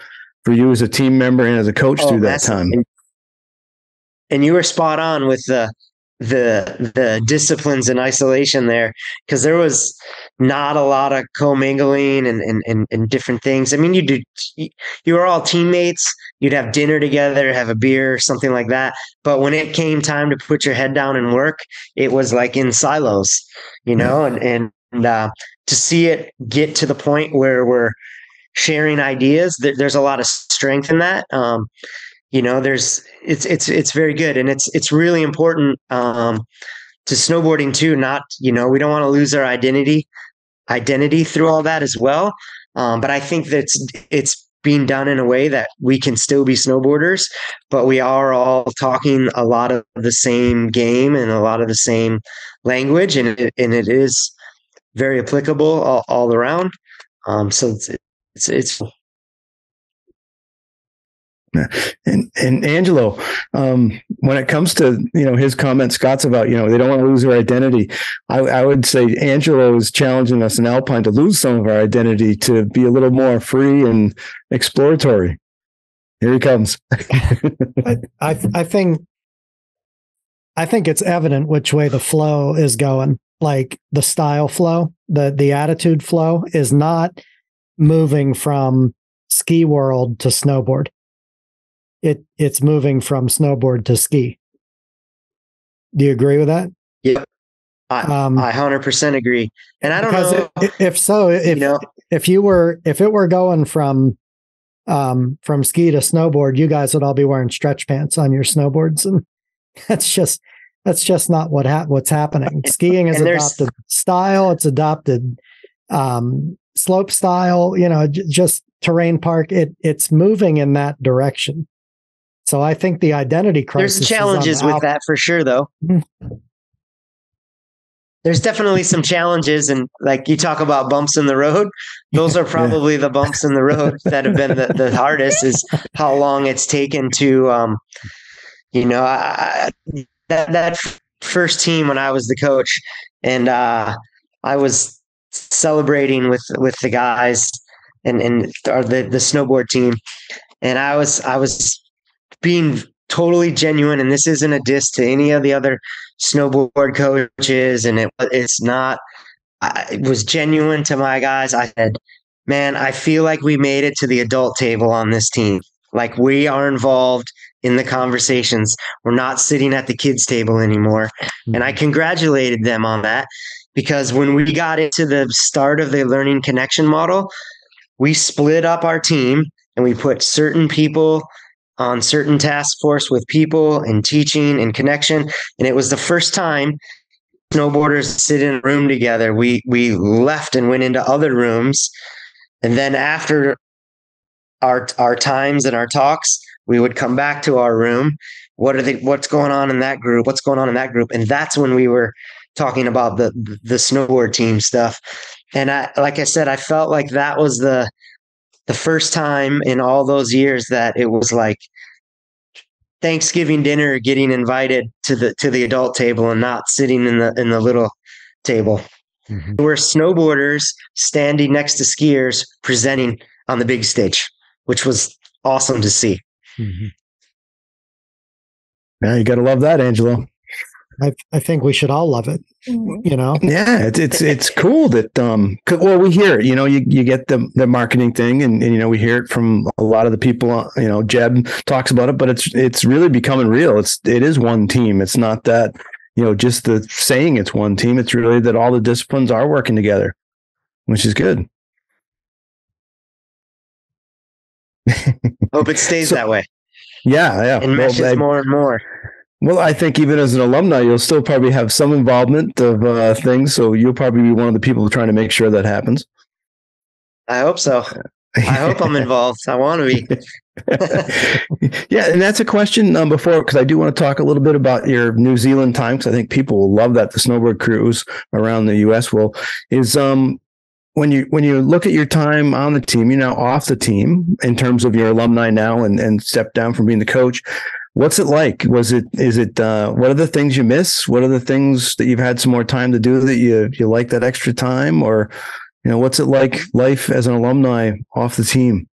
for you as a team member and as a coach oh, through that time. And you were spot on with the the the disciplines in isolation there because there was not a lot of commingling and, and and and different things. I mean, you do you were all teammates. You'd have dinner together, have a beer, something like that. But when it came time to put your head down and work, it was like in silos, you know. And and, and uh, to see it get to the point where we're sharing ideas, there's a lot of strength in that. Um, you know there's it's it's it's very good and it's it's really important um to snowboarding too not you know we don't want to lose our identity identity through all that as well um but i think that it's it's being done in a way that we can still be snowboarders, but we are all talking a lot of the same game and a lot of the same language, and it, and it is very applicable all, all around. Um, so it's, it's, it's and and Angelo, um, when it comes to you know his comment, Scott's about you know they don't want to lose their identity. I, I, would say Angelo is challenging us in Alpine to lose some of our identity to be a little more free and exploratory. Here he comes. I, I I think I think it's evident which way the flow is going. Like the style flow, the the attitude flow is not moving from ski world to snowboard it it's moving from snowboard to ski. Do you agree with that? Yeah. I, um, I 100% agree. And I don't know if, if so if you know, if you were if it were going from um from ski to snowboard, you guys would all be wearing stretch pants on your snowboards and that's just that's just not what ha- what's happening. Skiing is adopted style, it's adopted um slope style, you know, j- just terrain park it it's moving in that direction. So I think the identity crisis. There's challenges the with that for sure, though. Mm-hmm. There's definitely some challenges, and like you talk about bumps in the road, those are probably yeah. the bumps in the road that have been the, the hardest. Is how long it's taken to, um, you know, I, that that first team when I was the coach, and uh, I was celebrating with with the guys and and or the the snowboard team, and I was I was being totally genuine and this isn't a diss to any of the other snowboard coaches and it, it's not I, it was genuine to my guys. I said man i feel like we made it to the adult table on this team. Like we are involved in the conversations. We're not sitting at the kids table anymore. And i mm-hmm. congratulated them on that because when we got into the start of the learning connection model we split up our team and we put certain people on certain task force with people and teaching and connection. And it was the first time snowboarders sit in a room together. We we left and went into other rooms. And then after our our times and our talks, we would come back to our room. What are they what's going on in that group? What's going on in that group? And that's when we were talking about the the snowboard team stuff. And I like I said, I felt like that was the the first time in all those years that it was like Thanksgiving dinner getting invited to the to the adult table and not sitting in the in the little table. Mm-hmm. We're snowboarders standing next to skiers presenting on the big stage, which was awesome to see. Mm-hmm. Yeah, you got to love that, Angelo. I, I think we should all love it. Mm-hmm. You know? Yeah, it's it's it's cool that um well we hear it, you know, you, you get the the marketing thing and, and you know we hear it from a lot of the people, uh, you know, Jeb talks about it, but it's it's really becoming real. It's it is one team. It's not that, you know, just the saying it's one team. It's really that all the disciplines are working together, which is good. Hope it stays so, that way. Yeah, yeah. And meshes well, I, more and more. Well, I think even as an alumni, you'll still probably have some involvement of uh, things. So you'll probably be one of the people trying to make sure that happens. I hope so. I hope I'm involved. I want to be. yeah, and that's a question um, before because I do want to talk a little bit about your New Zealand time because I think people will love that the snowboard crews around the U.S. will is um when you when you look at your time on the team, you're now off the team in terms of your alumni now and and step down from being the coach. What's it like? Was it is it uh, what are the things you miss? What are the things that you've had some more time to do that you you like that extra time or you know what's it like life as an alumni off the team?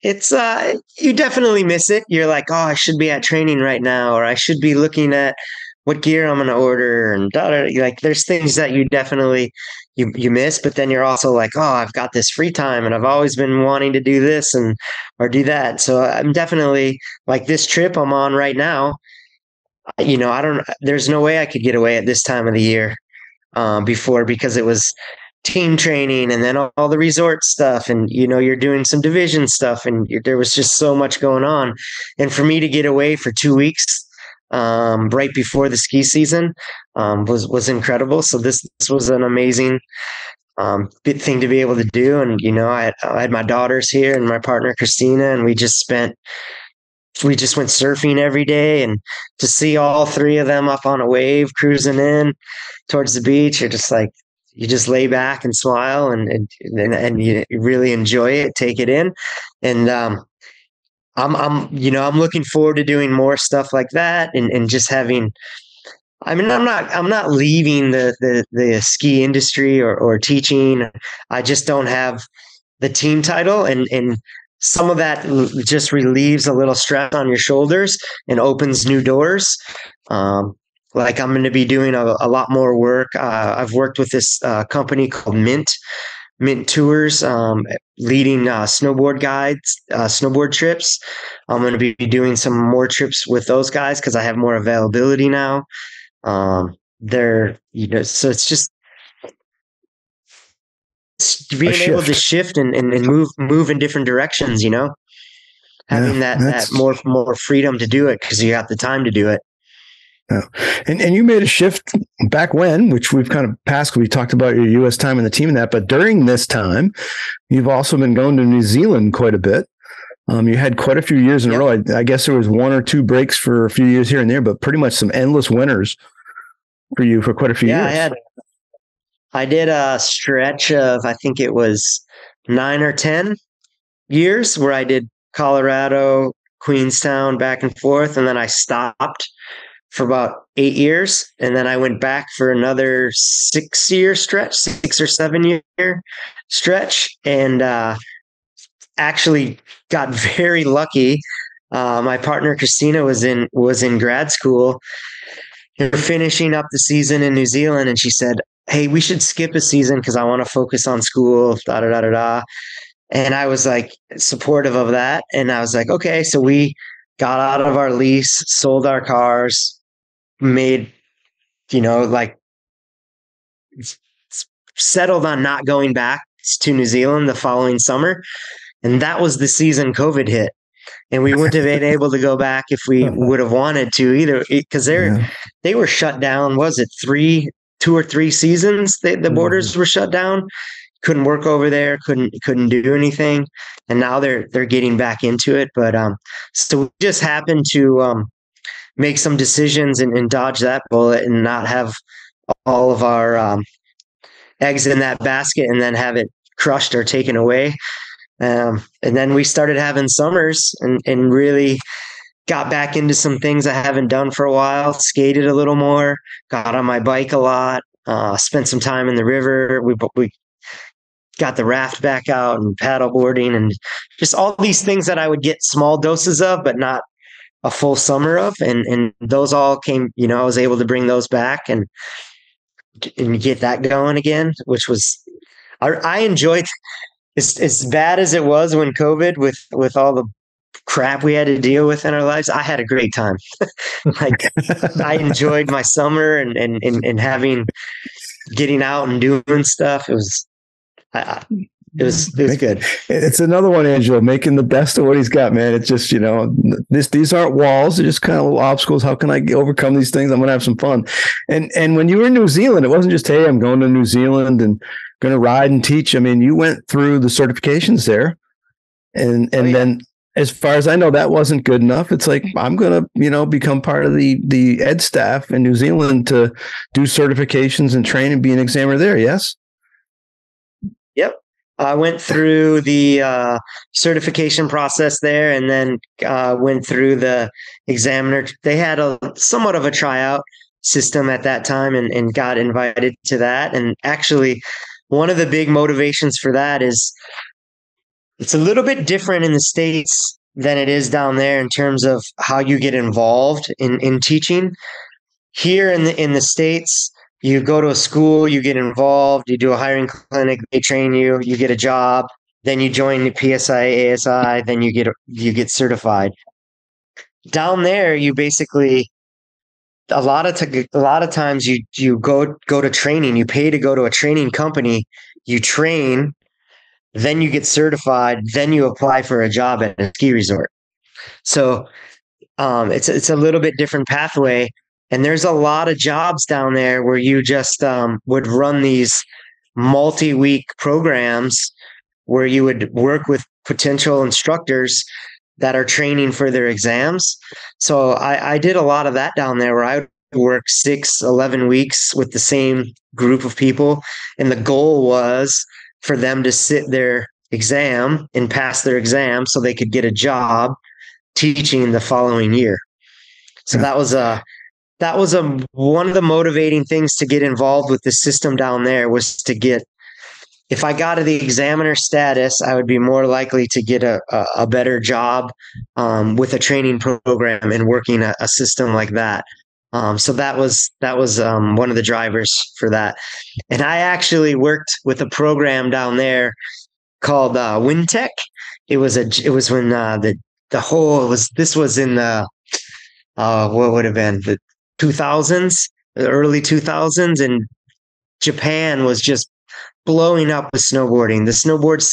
It's uh you definitely miss it. You're like, "Oh, I should be at training right now or I should be looking at what gear I'm going to order and da, da, like there's things that you definitely you you miss but then you're also like oh I've got this free time and I've always been wanting to do this and or do that. So uh, I'm definitely like this trip I'm on right now uh, you know I don't uh, there's no way I could get away at this time of the year um, before because it was team training and then all, all, the resort stuff and you know you're doing some division stuff and there was just so much going on. And for me to get away for two weeks um, right before the ski season um, was was incredible. So this this was an amazing um, thing to be able to do. And you know, I had, I had my daughters here and my partner Christina, and we just spent we just went surfing every day and to see all three of them up on a wave cruising in towards the beach you're just like you just lay back and smile and and and, and you really enjoy it take it in and um i'm i'm you know i'm looking forward to doing more stuff like that and and just having I mean, I'm not. I'm not leaving the the, the ski industry or, or teaching. I just don't have the team title, and and some of that just relieves a little stress on your shoulders and opens new doors. Um, like I'm going to be doing a, a lot more work. Uh, I've worked with this uh, company called Mint, Mint Tours, um, leading uh, snowboard guides, uh, snowboard trips. I'm going to be doing some more trips with those guys because I have more availability now. Um, they're you know, so it's just being able to shift and, and, and, move move in different directions. You know, having yeah, that that more more freedom to do it because you got the time to do it. Yeah. And and you made a shift back when, which we've kind of passed. We talked about your U.S. time and the team and that, but during this time, you've also been going to New Zealand quite a bit. Um, you had quite a few years in yep. a row. I, I, guess there was one or two breaks for a few years here and there, but pretty much some endless winters for you for quite a few yeah, years. I had I did a stretch of I think it was nine or ten years where I did Colorado, Queenstown, back and forth, and then I stopped for about eight years, and then I went back for another six year stretch, six or seven year stretch, and uh, actually got very lucky. Uh, my partner Christina was in was in grad school, finishing up the season in New Zealand, and she said, "Hey, we should skip a season because I want to focus on school." Da da da da da. And I was like supportive of that, and I was like, "Okay." So we got out of our lease, sold our cars, made, you know, like settled on not going back to New Zealand the following summer, and that was the season COVID hit. And we wouldn't have been able to go back if we would have wanted to either because they're yeah. they were shut down was it three two or three seasons? They, the borders mm-hmm. were shut down. Couldn't work over there couldn't couldn't do anything. And now they're they're getting back into it. But um so we just happened to um make some decisions and, and dodge that bullet and not have all of our um eggs in that basket and then have it crushed or taken away um, and then we started having summers and, and really got back into some things I haven't done for a while, skated a little more, got on my bike a lot, uh, spent some time in the river. We, we got the raft back out and paddleboarding and just all these things that I would get small doses of, but not a full summer of. And, and those all came, you know, I was able to bring those back and, and get that going again, which was, I, I enjoyed as as bad as it was when COVID with with all the crap we had to deal with in our lives, I had a great time. like I enjoyed my summer and, and and and having getting out and doing stuff. It was I, it was it was good. It's another one, Angelo, making the best of what he's got, man. It's just you know this these aren't walls; they're just kind of little obstacles. How can I overcome these things? I'm gonna have some fun. And and when you were in New Zealand, it wasn't just hey, I'm going to New Zealand and going to ride and teach. I mean, you went through the certifications there, and oh, and oh, yeah. then as far as I know, that wasn't good enough. It's like I'm going to you know become part of the the ed staff in New Zealand to do certifications and train and be an examiner there. Yes. I went through the uh, certification process there, and then uh, went through the examiner. They had a somewhat of a tryout system at that time, and, and got invited to that. And actually, one of the big motivations for that is it's a little bit different in the states than it is down there in terms of how you get involved in in teaching. Here in the in the states, you go to a school, you get involved, you do a hiring clinic, they train you, you get a job, then you join the PSIA, AASI, then you get you get certified. Down there, you basically a lot of t- a lot of times you you go go to training you pay to go to a training company you train then you get certified then you apply for a job at a ski resort so um, it's it's a little bit different pathway and there's a lot of jobs down there where you just um, would run these multi-week programs where you would work with potential instructors that are training for their exams. So I, I did a lot of that down there where I would work six, 11 weeks with the same group of people. And the goal was for them to sit their exam and pass their exam so they could get a job teaching the following year. So that was a that was a one of the motivating things to get involved with the system down there was to get if I got to the examiner status, I would be more likely to get a, a, a better job um, with a training program and working a, a system like that. Um, so that was that was um, one of the drivers for that. And I actually worked with a program down there called uh, WinTech. It was a it was when uh, the the whole was this was in the uh, what would have been the 2000s, the early 2000s, and Japan was just blowing up with snowboarding. The snowboard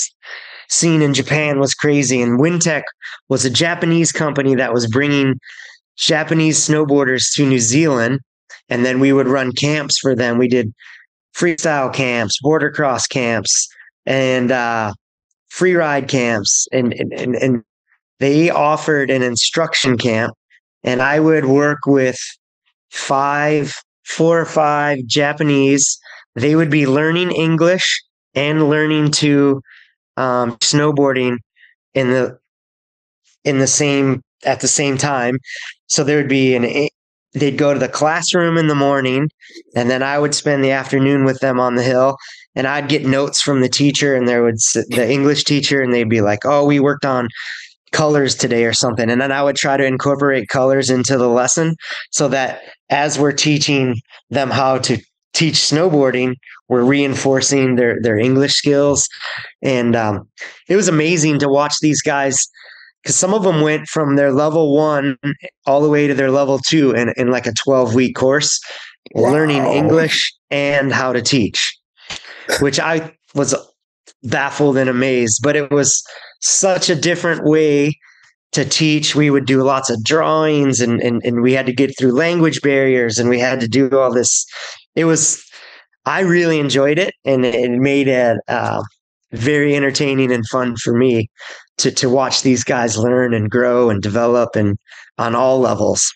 scene in Japan was crazy, and WinTech was a Japanese company that was bringing Japanese snowboarders to New Zealand, and then we would run camps for them. We did freestyle camps, boardercross camps, and uh, free ride camps, and, and and they offered an instruction camp, and I would work with five, four or five Japanese they would be learning English and learning to um, snowboarding in the in the same at the same time. So there would be an they'd go to the classroom in the morning and then I would spend the afternoon with them on the hill and I'd get notes from the teacher and there would the English teacher and they'd be like, "Oh, we worked on colors today or something." And then I would try to incorporate colors into the lesson so that as we're teaching them how to teach snowboarding we're reinforcing their their English skills, and um, it was amazing to watch these guys because some of them went from their level one all the way to their level two in, in like a 12 week course wow. learning english and how to teach which i was baffled and amazed but it was such a different way to teach we would do lots of drawings and, and and we had to get through language barriers and we had to do all this it was I really enjoyed it, and it made it uh, very entertaining and fun for me to to watch these guys learn and grow and develop and on all levels.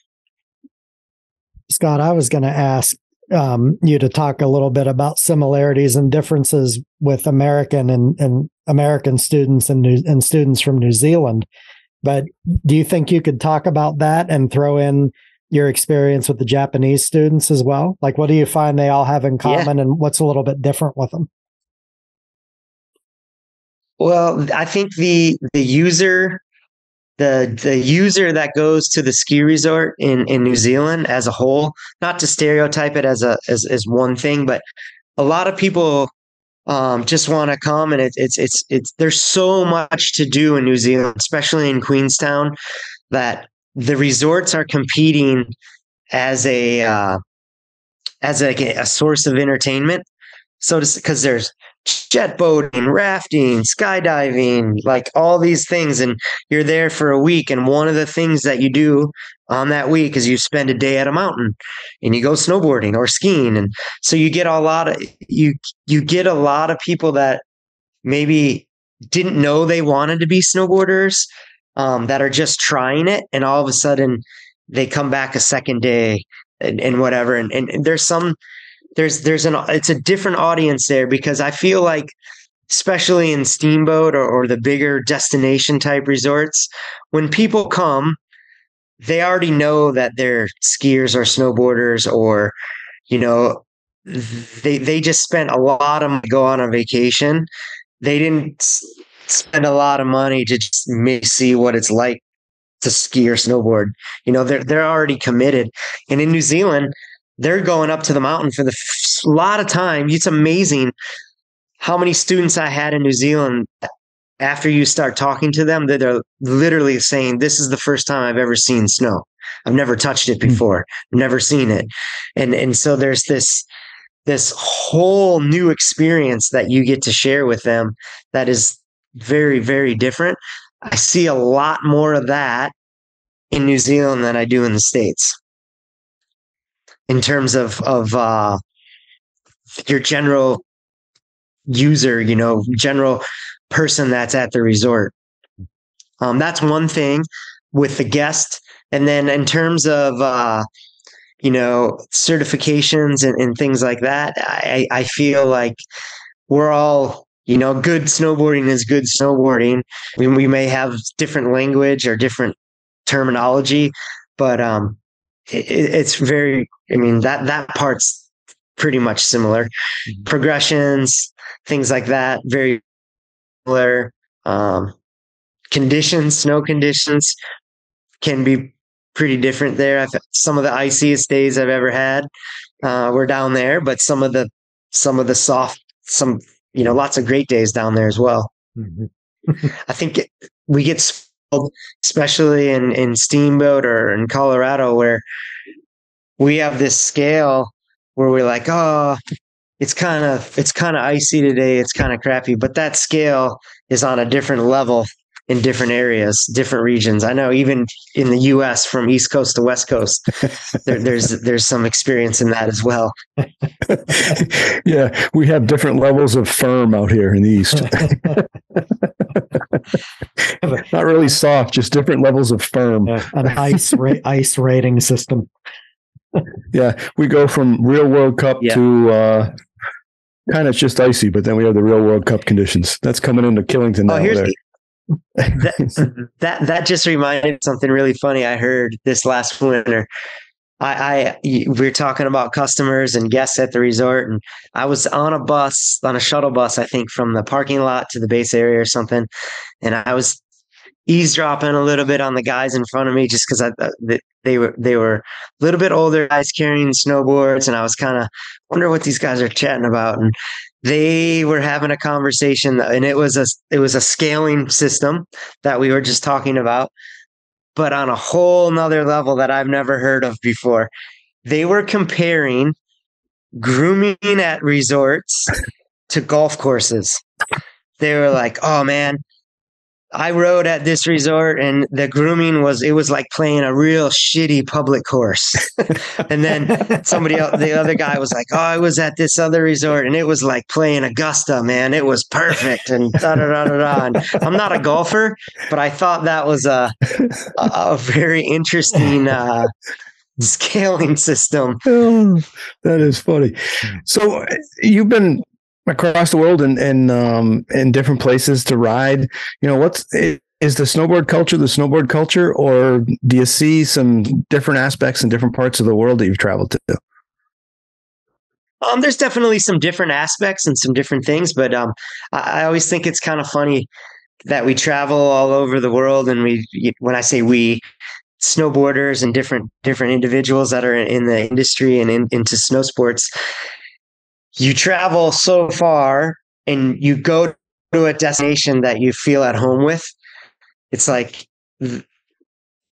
Scott, I was going to ask um, you to talk a little bit about similarities and differences with American and, and American students and, New, and students from New Zealand. But do you think you could talk about that and throw in your experience with the Japanese students as well? Like, what do you find they all have in common, yeah. and what's a little bit different with them? Well, I think the the user the the user that goes to the ski resort in in New Zealand as a whole, not to stereotype it as a as, as one thing, but a lot of people um, just want to come and it, it's it's it's there's so much to do in New Zealand, especially in Queenstown, that the resorts are competing as a uh, as a, a source of entertainment. So because there's jet boating, rafting, skydiving, like all these things, and you're there for a week. And one of the things that you do on that week is you spend a day at a mountain and you go snowboarding or skiing, and so you get a lot of you you get a lot of people that maybe didn't know they wanted to be snowboarders um, that are just trying it, and all of a sudden they come back a second day and, and whatever. And, and, and there's some there's there's an it's a different audience there because I feel like especially in steamboat or, or the bigger destination type resorts when people come they already know that they're skiers or snowboarders or you know they they just spent a lot of money to go on a vacation they didn't spend a lot of money to just see what it's like to ski or snowboard. You know, they're they're already committed. And in New Zealand, they're going up to the mountain for the f- lot of time. It's amazing how many students I had in New Zealand after you start talking to them that they're literally saying this is the first time I've ever seen snow. I've never touched it hmm. before. never seen it. And and so there's this this whole new experience that you get to share with them that is very, very different. I see a lot more of that in New Zealand than I do in the States. In terms of of uh, your general user, you know, general person that's at the resort. Um, that's one thing with the guest. And then in terms of, uh, you know, certifications and, and things like that, I, I feel like we're all, you know, good snowboarding is good snowboarding. We, we may have different language or different terminology, but um, it, it's very, I mean, that, that part's pretty much similar. Mm-hmm. Progressions, things like that, very similar. Um, conditions, snow conditions can be pretty different there. I've, some of the iciest days I've ever had uh, were down there, but some of the some of the soft, some you know, lots of great days down there as well. Mm-hmm. I think it, we get especially in in Steamboat or in Colorado, where we have this scale where we're like, oh, it's kind of it's kind of icy today, it's kind of crappy, but that scale is on a different level in different areas, different regions. I know even in the U.S. from East Coast to West Coast, there, there's there's some experience in that as well. yeah, we have different levels of firm out here in the East. Not really soft, just different levels of firm. Yeah, an ice ra- ice rating system. yeah, we go from real World Cup yeah. to uh, kind of just icy, but then we have the real World Cup conditions. That's coming into Killington oh, now. Oh, the, that, that that just reminded something really funny I heard this last winter. I, I we were talking about customers and guests at the resort, and I was on a bus, on a shuttle bus, I think, from the parking lot to the base area or something, and I was eavesdropping a little bit on the guys in front of me just because I uh, they were they were a little bit older guys carrying snowboards, and I was kind of wonder what these guys are chatting about, and they were having a conversation and it was a it was a scaling system that we were just talking about but on a whole nother level that i've never heard of before. They were comparing grooming at resorts to golf courses. They were like oh man I rode at this resort and the grooming was it was like playing a real shitty public course. and then somebody else the other guy was like, "Oh, I was at this other resort and it was like playing Augusta, man. It was perfect." And da da da da. And I'm not a golfer, but I thought that was a a, a very interesting uh, scaling system. Oh, that is funny. So you've been across the world and and um in different places to ride. You know what's is the snowboard culture the snowboard culture or do you see some different aspects in different parts of the world that you've traveled to? Um there's definitely some different aspects and some different things but um i, I always think it's kind of funny that we travel all over the world and we when i say we snowboarders and different different individuals that are in the industry and in, into snow sports you travel so far and you go to a destination that you feel at home with. It's like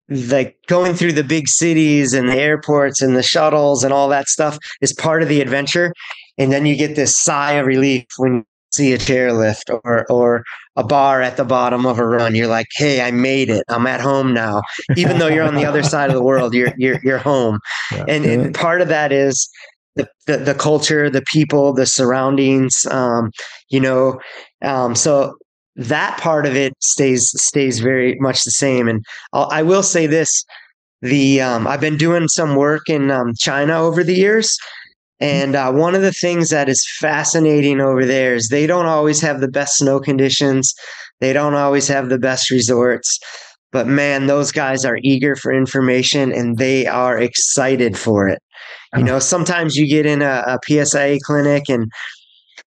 like going through the big cities and the airports and the shuttles and all that stuff is part of the adventure. And then you get this sigh of relief when you see a chairlift or or a bar at the bottom of a run. You're like, hey, I made it. I'm at home now. Even though you're on the other side of the world, you're you're you're home. Yeah. And, and part of that is the, the, the culture, the people, the surroundings, um, you know, um, so that part of it stays stays very much the same. And I'll, I will say this: the um, I've been doing some work in um, China over the years, and uh, one of the things that is fascinating over there is they don't always have the best snow conditions, they don't always have the best resorts. But man, those guys are eager for information and they are excited for it. You uh-huh. know, sometimes you get in a, a PSIA clinic and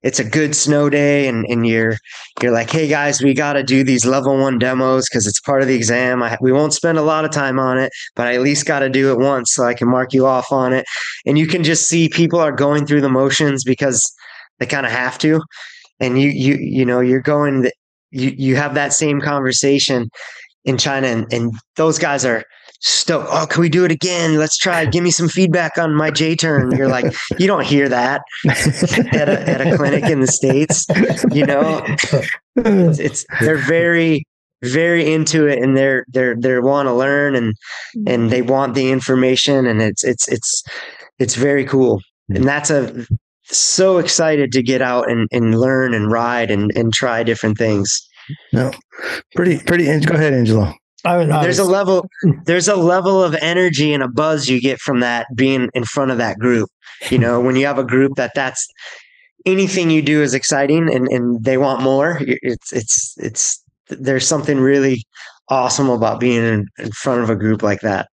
it's a good snow day and, and you're you're like hey guys we got to do these level one demos because it's part of the exam. I, we won't spend a lot of time on it but i at least got to do it once so i can mark you off on it. And you can just see people are going through the motions because they kind of have to. And you you you know you're going you you have that same conversation in china and, and those guys are stoked. Oh, can we do it again? Let's try. Give me some feedback on my J turn. You're like, you don't hear that at a, at a clinic in the States, you know, it's, it's, they're very, very into it and they're, they're, they want to learn and, and they want the information and it's, it's, it's, it's very cool. And mm-hmm. that's a, so excited to get out and, and learn and ride and, and try different things. No, pretty, pretty. Go ahead, Angelo. There's a level, there's a level of energy and a buzz you get from that being in front of that group. You know, when you have a group that that's anything you do is exciting and, and they want more. It's, it's, it's, there's something really awesome about being in, in front of a group like that.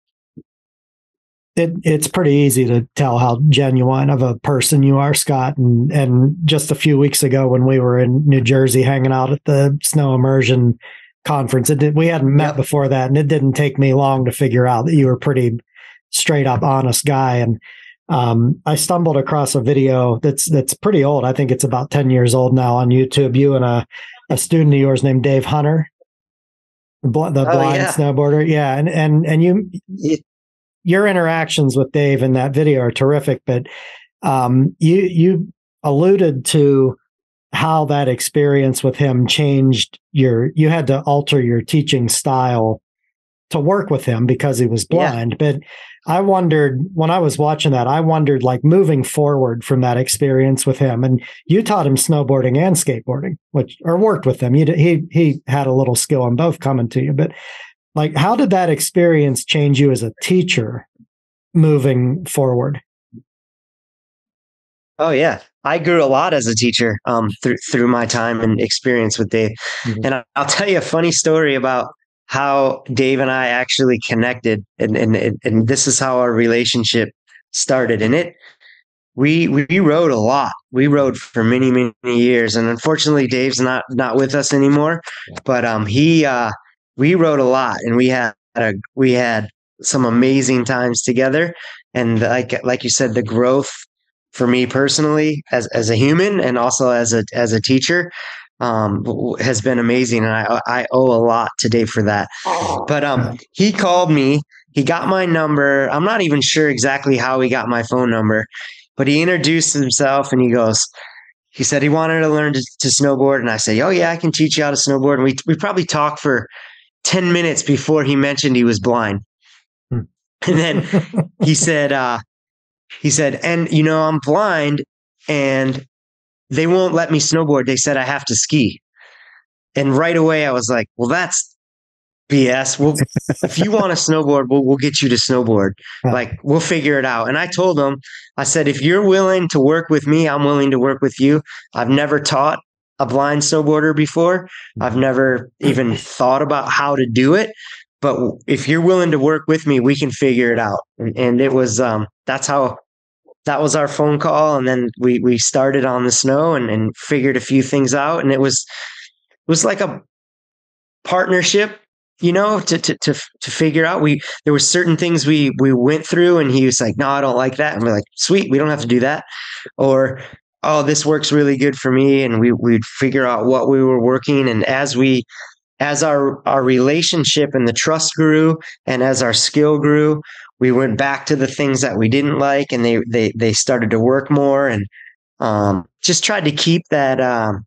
it, it's pretty easy to tell how genuine of a person you are, Scott. And and just a few weeks ago, when we were in New Jersey hanging out at the snow immersion conference, it did, we hadn't met Yep. before that, and it didn't take me long to figure out that you were a pretty straight up honest guy. And um, I stumbled across a video that's that's pretty old. I think it's about ten years old now on YouTube. You and a a student of yours named Dave Hunter, the, Oh, blind yeah. snowboarder. Yeah, and and and you It- your interactions with Dave in that video are terrific, but um, you you alluded to how that experience with him changed your. You had to alter your teaching style to work with him because he was Yeah. blind. But I wondered when I was watching that, I wondered like moving forward from that experience with him. And you taught him snowboarding and skateboarding, which or worked with him. You he he had a little skill in both coming to you, but like how did that experience change you as a teacher moving forward? Oh yeah, I grew a lot as a teacher um, through through my time and experience with Dave. Mhm. And I'll tell you a funny story about how Dave and I actually connected, and and and- and this is how our relationship started. And it we we rode a lot. We rode for many many years, and unfortunately, Dave's not not with us anymore. But um, he uh, we rode a lot, and we had a we had some amazing times together. And like like you said, the growth for me personally as as a human and also as a as a teacher um has been amazing and I I owe a lot to Dave for that. But um he called me, he got my number. I'm not even sure exactly how he got my phone number, but he introduced himself and he goes he said he wanted to learn to, to snowboard and I said, "Oh yeah, I can teach you how to snowboard." And we we probably talked for 10 minutes before he mentioned he was blind. Hmm. And then he said uh he said and you know i'm blind and they won't let me snowboard. They said i have to ski. And right away i was like well that's bs well if you want to snowboard we'll, we'll get you to snowboard. Like we'll figure it out. And i told him i said if you're willing to work with me i'm willing to work with you. I've never taught a blind snowboarder before. I've never even thought about how to do it. But if you're willing to work with me we can figure it out. And, and it was um that's how that was our phone call. And then we we started on the snow and, and figured a few things out. And it was it was like a partnership you know to to to, to figure out. We there were certain things we we went through and he was like no i don't like that. And we're like sweet we don't have to do that. Or oh this works really good for me. And we we'd figure out what we were working. And as we as our our relationship and the trust grew and as our skill grew we went back to the things that we didn't like and they they they started to work more and um just tried to keep that um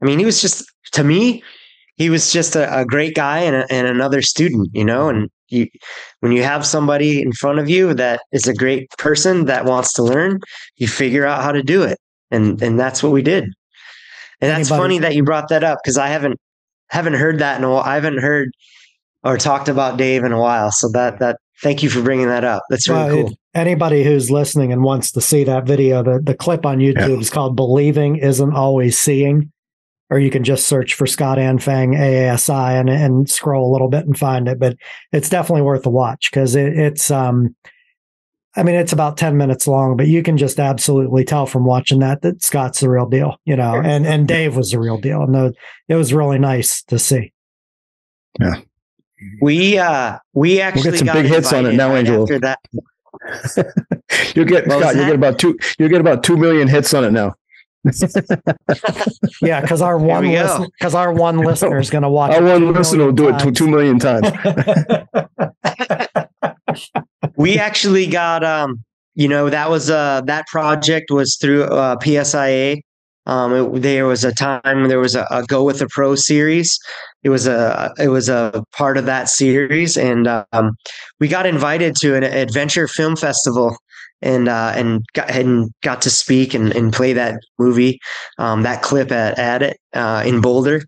i mean he was just to me he was just a, a great guy and, a, and another student you know and you when you have somebody in front of you that is a great person that wants to learn you figure out how to do it and and that's what we did. And that's Anybody- funny that you brought that up because i haven't haven't heard that in a while i haven't heard or talked about dave in a while so that that thank you for bringing that up that's really Well, cool anybody who's listening and wants to see that video, the, the clip on YouTube is called Believing Isn't Always Seeing. Or you can just search for Scott Anfang AASI and, and scroll a little bit and find it. But it's definitely worth a watch because it, it's um I mean it's about 10 minutes long, but you can just absolutely tell from watching that that Scott's the real deal, you know, and and Dave was the real deal. And the, it was really nice to see. We uh we actually got some got big hits on it now, right Angelo. After that, You'll get What was Scott. You that? get about two. You get about two million hits on it now. Yeah, because our one we go. listen, because our one listener is going to watch. Our it one listener will do it million to two million times. we actually got um you know that was uh that project was through uh PSIA. Um, it, there was a time there was a, a Go with the Pro series. It was a it was a part of that series, and um, we got invited to an adventure film festival and uh, and got and got to speak and, and play that movie, um, that clip at at it uh, in Boulder,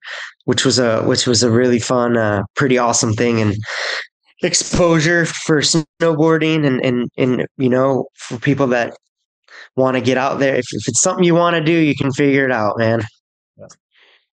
which was a which was a really fun, uh, pretty awesome thing and exposure for snowboarding and and and you know for people that want to get out there. If, if it's something you want to do, you can figure it out, man.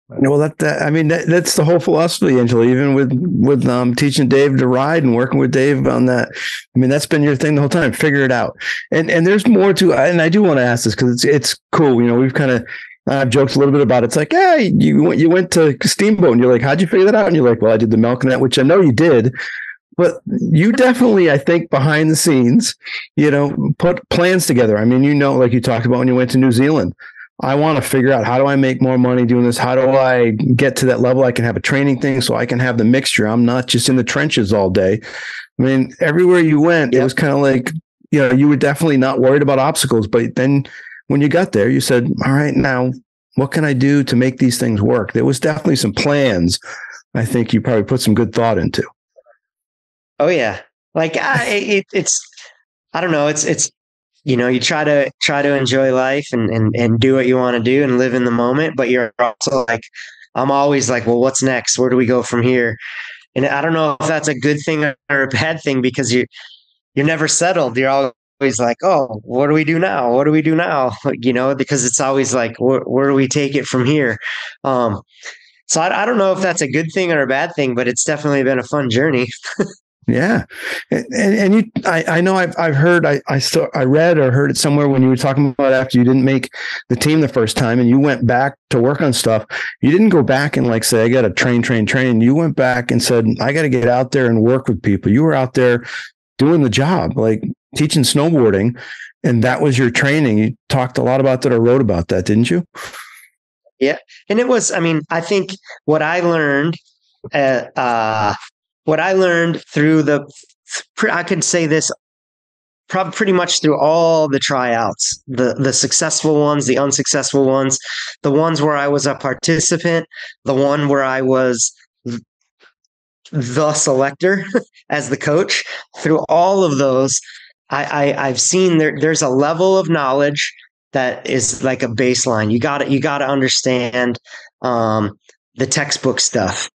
Well, that, that I mean, that, that's the whole philosophy, Angelo. Even with with um, teaching Dave to ride and working with Dave on that. I mean, that's been your thing the whole time. Figure it out. And and there's more to. And I do want to ask this because it's it's cool. You know, we've kind of I've joked a little bit about it. It's like, yeah, you went you went to Steamboat, and you're like, how'd you figure that out? And you're like, well, I did the milk net, which I know you did. But you definitely, I think, behind the scenes, you know, put plans together. I mean, you know, like you talked about when you went to New Zealand I want to figure out how do I make more money doing this? How do I get to that level? I can have a training thing so I can have the mixture. I'm not just in the trenches all day. I mean, everywhere you went, yep. it was kind of like, you know, you were definitely not worried about obstacles. But then when you got there, you said, all right, now what can I do to make these things work? There was definitely some plans. I think you probably put some good thought into. Oh yeah. Like I, it, it's, I don't know. It's, it's, you know you try to try to enjoy life and and, and do what you want to do and live in the moment but you're also like i'm always like well what's next? Where do we go from here? And i don't know if that's a good thing or a bad thing because you you're never settled. You're always like oh what do we do now? What do we do now? You know because it's always like where, where do we take it from here? Um so I, I don't know if that's a good thing or a bad thing but it's definitely been a fun journey Yeah, and, and you, I, I know I've I've heard I I still I read or heard it somewhere when you were talking about after you didn't make the team the first time and you went back to work on stuff. You didn't go back and like say I got to train, train, train. You went back and said I got to get out there and work with people. You were out there doing the job, like teaching snowboarding, and that was your training. You talked a lot about that or wrote about that, didn't you? Yeah, and it was. I mean, I think what I learned. Uh, uh what I learned through the, I could say this probably pretty much through all the tryouts, the the successful ones, the unsuccessful ones, the ones where I was a participant, the one where I was the selector as the coach. Through all of those, I, I I've seen there there's a level of knowledge that is like a baseline. You got to you got to understand um, the textbook stuff,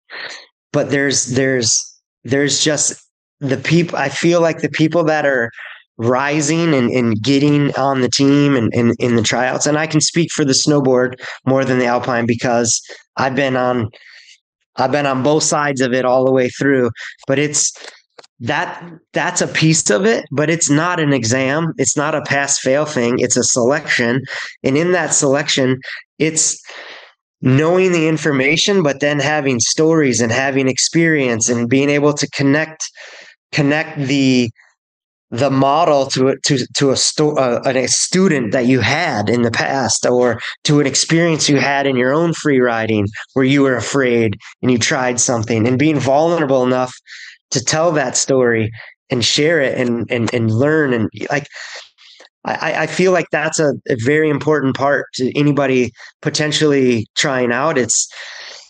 but there's there's there's just the people i feel like the people that are rising and, and getting on the team and, in the tryouts and i can speak for the snowboard more than the alpine because i've been on i've been on both sides of it all the way through but it's that that's a piece of it but it's not an exam. It's not a pass fail thing. It's a selection. And in that selection it's knowing the information, but then having stories and having experience and being able to connect connect the the model to to to a, sto- uh, a student that you had in the past or to an experience you had in your own free riding where you were afraid and you tried something and being vulnerable enough to tell that story and share it and and and learn and like I, I feel like that's a, a very important part to anybody potentially trying out. It's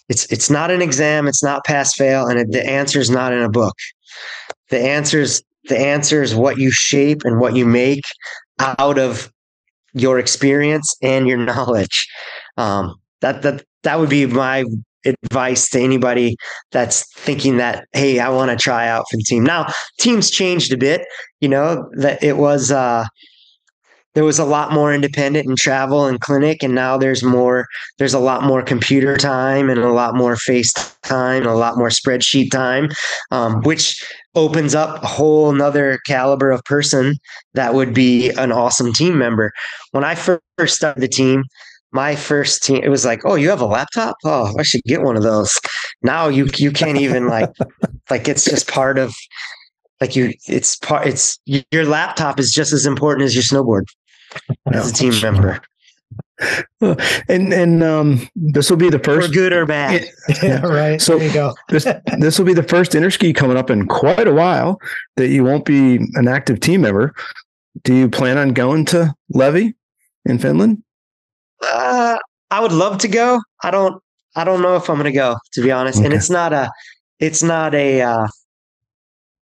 it's it's not an exam, it's not pass fail, and it, the answer is not in a book. The answers the answer is what you shape and what you make out of your experience and your knowledge. Um, that that that would be my advice to anybody that's thinking that hey i want to try out for the team now teams changed a bit you know that it was uh there was a lot more independent and travel and clinic and now there's more there's a lot more computer time and a lot more face time and a lot more spreadsheet time um, which opens up a whole nother caliber of person that would be an awesome team member. When i first started the team my first team it was like oh you have a laptop? Oh i should get one of those. Now you you can't even like like it's just part of like you it's part it's your laptop is just as important as your snowboard as a team member. And and um, this will be the first, for good or bad. yeah, right. So there you go. this this will be the first interski coming up in quite a while that you won't be an active team member. Do you plan on going to Levi in Finland? Uh, I would love to go. I don't. I don't know if I'm going to go. To be honest, okay. and it's not a. It's not a. Uh,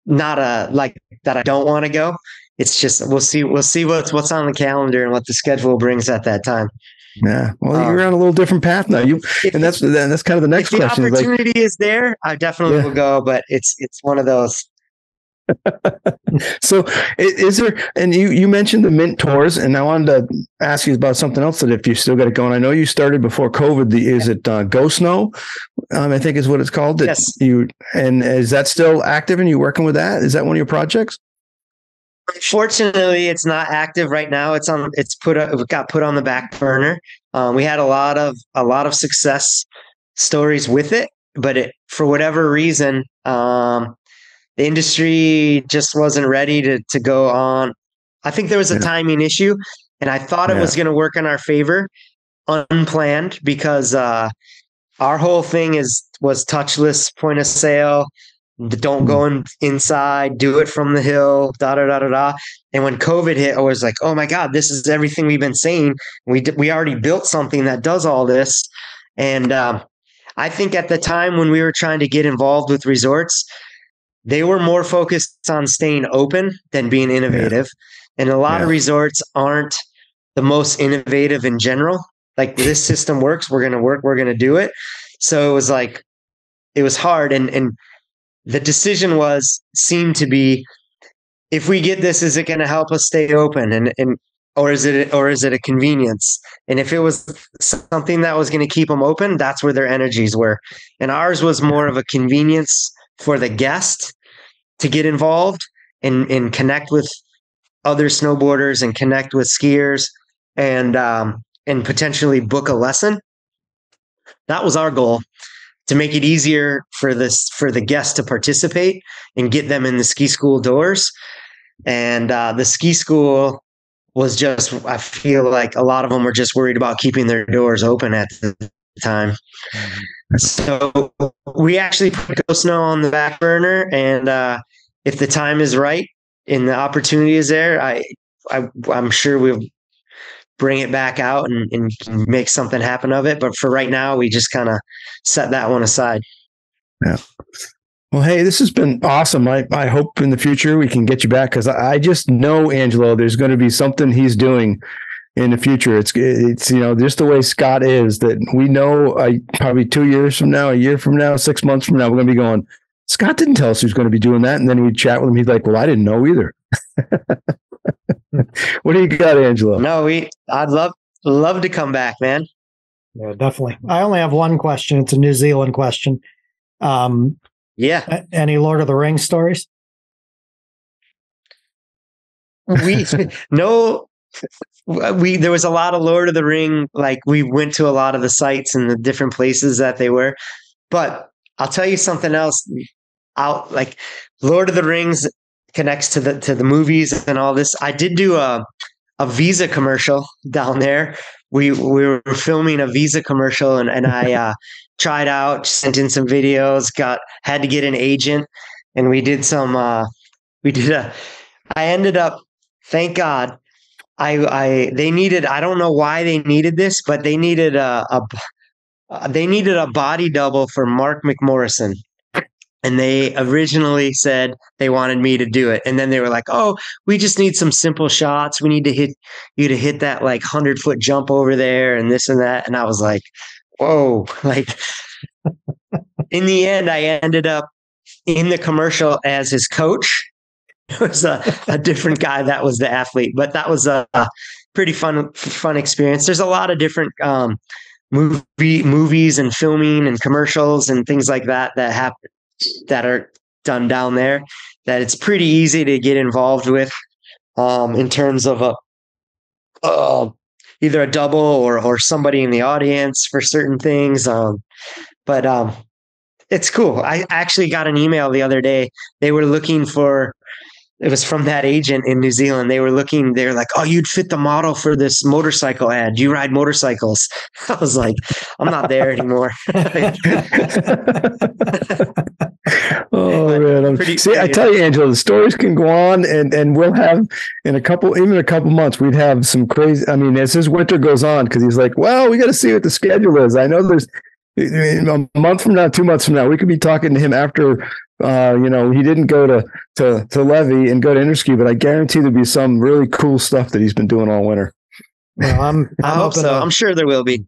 not a like that. I don't want to go it's just we'll see we'll see what's what's on the calendar and what the schedule brings at that time. Yeah, well, um, you're on a little different path now. You and that's that's kind of the next if question. The opportunity like, is there. I definitely yeah. will go, but it's it's one of those. so is there and you you mentioned the mint tours and i wanted to ask you about something else that if you still got it going i know you started before covid the, is it uh, go snow um, i think is what it's called yes you and is that still active and you working with that is that one of your projects Unfortunately, it's not active right now. It's on. It's put. It got put on the back burner. Um, we had a lot of a lot of success stories with it, but it for whatever reason, um, the industry just wasn't ready to to go on. I think there was a yeah. timing issue, and I thought yeah. it was going to work in our favor, unplanned because uh, our whole thing is was touchless point of sale don't go in, inside, do it from the hill, da da da da da. And when COVID hit, I was like, oh my God, this is everything we've been saying. We, we already built something that does all this. And um, I think at the time when we were trying to get involved with resorts, they were more focused on staying open than being innovative. Yeah. And a lot yeah. of resorts aren't the most innovative in general. Like this system works, we're going to work, we're going to do it. So it was like, it was hard. And, and, the decision was seemed to be if we get this is it going to help us stay open? And and or is it or is it a convenience? And if it was something that was going to keep them open that's where their energies were. And ours was more of a convenience for the guest to get involved and and connect with other snowboarders and connect with skiers and um and potentially book a lesson. That was our goal to make it easier for this for the guests to participate and get them in the ski school doors. And uh, the ski school was just I feel like a lot of them were just worried about keeping their doors open at the time. So we actually put Go Snow on the back burner, and uh, if the time is right and the opportunity is there, I, I I'm sure we'll bring it back out and, and make something happen of it. But for right now, we just kind of set that one aside. Yeah. Well, hey, this has been awesome. I, I hope in the future we can get you back because I, I just know Angelo. There's going to be something he's doing in the future. It's it's you know just the way Scott is that we know. Uh, probably two years from now, a year from now, six months from now, we're going to be going. Scott didn't tell us he was going to be doing that, and then we chat with him. He's like, "Well, I didn't know either." what do you got, Angelo? No, we. I'd love love to come back, man. Yeah, definitely. I only have one question. It's a New Zealand question. Um, yeah. Any Lord of the Rings stories? We no. We there was a lot of Lord of the Ring. Like we went to a lot of the sites and the different places that they were. But I'll tell you something else. Out like Lord of the Rings connects to the to the movies and all this. I did do a a Visa commercial down there. We we were filming a Visa commercial and, and I uh, tried out, sent in some videos, got had to get an agent, and we did some uh, we did a I ended up thank God I I they needed I don't know why they needed this, but they needed a, a uh, they needed a body double for Mark McMorrison and they originally said they wanted me to do it. And then they were like oh we just need some simple shots. We need to hit you to hit that like 100 foot jump over there and this and that. And i was like whoa. Like in the end i ended up in the commercial as his coach. It was a, a different guy that was the athlete but that was a, a pretty fun fun experience. There's a lot of different um, movie movies and filming and commercials and things like that that happen that are done down there that it's pretty easy to get involved with um, in terms of a uh, either a double or or somebody in the audience for certain things. Um, but um, it's cool. I actually got an email the other day. They were looking for it was from that agent in New Zealand. They were looking, they were like, Oh, you'd fit the model for this motorcycle ad. You ride motorcycles? I was like, I'm not there anymore. oh man. I'm, see, I tell you, Angelo, the stories can go on and, and we'll have in a couple, even a couple months, we'd have some crazy, I mean, as his winter goes on, because he's like, well, we got to see what the schedule is. I know there's a month from now, two months from now, we could be talking to him after uh, you know, he didn't go to to to Levi and go to Interski, but I guarantee there'll be some really cool stuff that he's been doing all winter. Well, I'm, I I'm hope so. to, I'm sure there will be.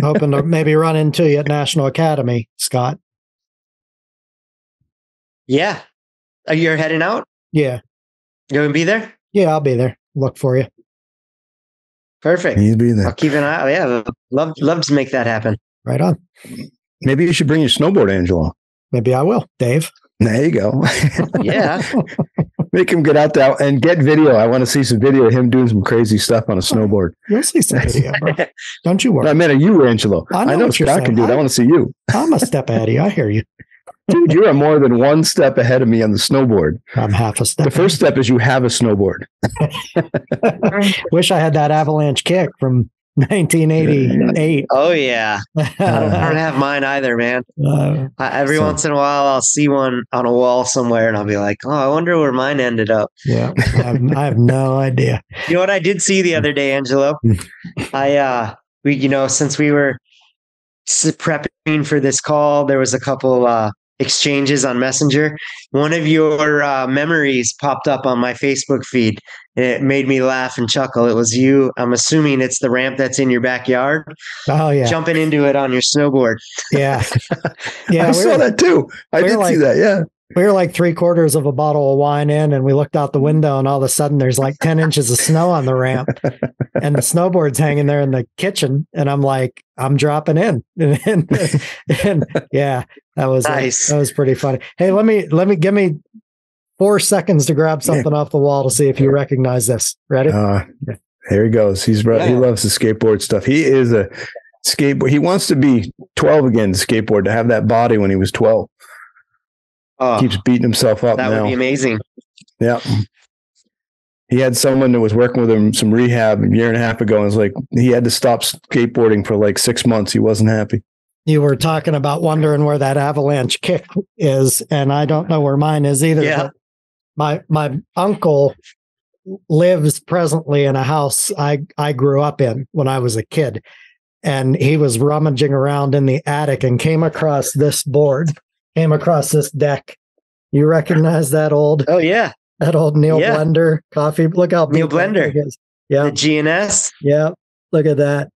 hoping to maybe run into you at National Academy, Scott. Yeah. Are you heading out? Yeah, You going to be there? yeah, I'll be there. Look for you. Perfect. He'll be I'll keep an eye. Yeah, love love to make that happen. Right on. Maybe you should bring your snowboard, Angelo. Maybe I will, Dave. There you go. Yeah. Make him get out there and get video. I want to see some video of him doing some crazy stuff on a snowboard. You'll see some video, bro. Don't you worry. I worry. meant you, Angelo. I I know know, what you're Scott can do it. I want to see you. I'm a step ahead of you. I hear you. Dude, you are more than one step ahead of me on the snowboard. I'm half a step. The first step is you have a snowboard. Wish I had that avalanche kick from 1988. oh yeah. I don't, I don't have mine either, man. uh, I, every So- once in a while, I'll see one on a wall somewhere, and I'll be like, "Oh, I wonder where mine ended up." yeah, I have, I have no idea. You know what I did see the other day, Angelo? I uh we you know, since we were prepping for this call, there was a couple uh exchanges on Messenger. One of your uh, memories popped up on my Facebook feed. And it made me laugh and chuckle. It was you. I'm assuming it's the ramp that's in your backyard, Oh yeah, jumping into it on your snowboard. yeah, yeah. I we saw were- that too. I we did see that. Yeah. we were like three quarters of a bottle of wine in and we looked out the window and all of a sudden there's like 10 inches of snow on the ramp and the snowboard's hanging there in the kitchen and i'm like i'm dropping in and, and, and yeah that was uh, Nice. that was pretty funny hey let me let me give me four seconds to grab something off the wall to see if you recognize this ready Uh, here he goes. He's bro- he loves the skateboard stuff. He is a skateboard. He wants to be 12 again, to skateboard, to have that body when he was 12. Oh, Keeps beating himself up that would be amazing. Yeah. He had someone that was working with him some rehab a year and a half ago and was like, he had to stop skateboarding for like six months. He wasn't happy. you were talking about wondering where that avalanche kick is and i don't know where mine is either Yeah. My my uncle lives presently in a house i i grew up in when i was a kid and he was rummaging around in the attic and came across this board came across this deck you recognize that old Oh yeah, that old neil Yeah. blender coffee look how Neil Blender. yeah the G&S. yeah look at that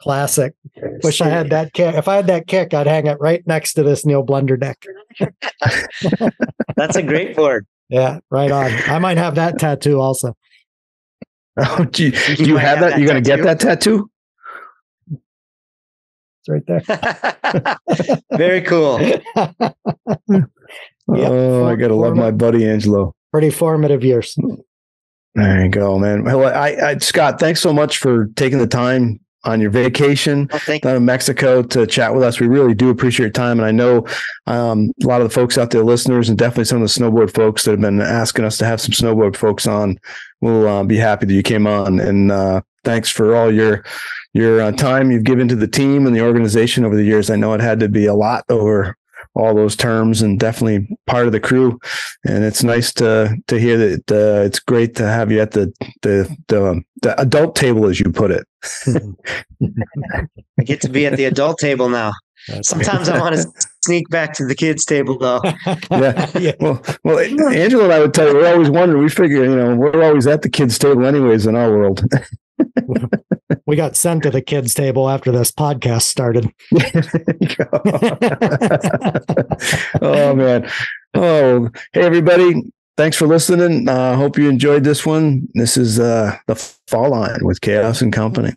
classic Wish I had that kick. If I had that kick, I'd hang it right next to this Neil Blender deck. That's a great board. Yeah, right on. I might have that tattoo also. Oh, gee. Do You you have have that? You're going to get that tattoo? It's right there. Very cool. Yep, oh, I got to love my buddy Angelo. Pretty formative years. There you go, man. Well, I, I, Scott, thanks so much for taking the time on your vacation thank down in Mexico to chat with us. We really do appreciate your time. And I know um, a lot of the folks out there, listeners, and definitely some of the snowboard folks that have been asking us to have some snowboard folks on will uh, be happy that you came on. And uh, thanks for all your your uh, time you've given to the team and the organization over the years. I know it had to be a lot over all those terms and definitely part of the crew. And it's nice to to hear that uh, it's great to have you at the the the, the adult table, as you put it. I get to be at the adult table now. Sometimes I want to sneak back to the kids' table though. Yeah. yeah. Well, well, Angelo and I would tell you, we're always wondering. We figure, you know, we're always at the kids' table, anyways, in our world. We got sent to the kids' table after this podcast started. Oh man. Oh, hey everybody. Thanks for listening. Uh, hope you enjoyed this one. This is uh, the fall line with Chaos and Company.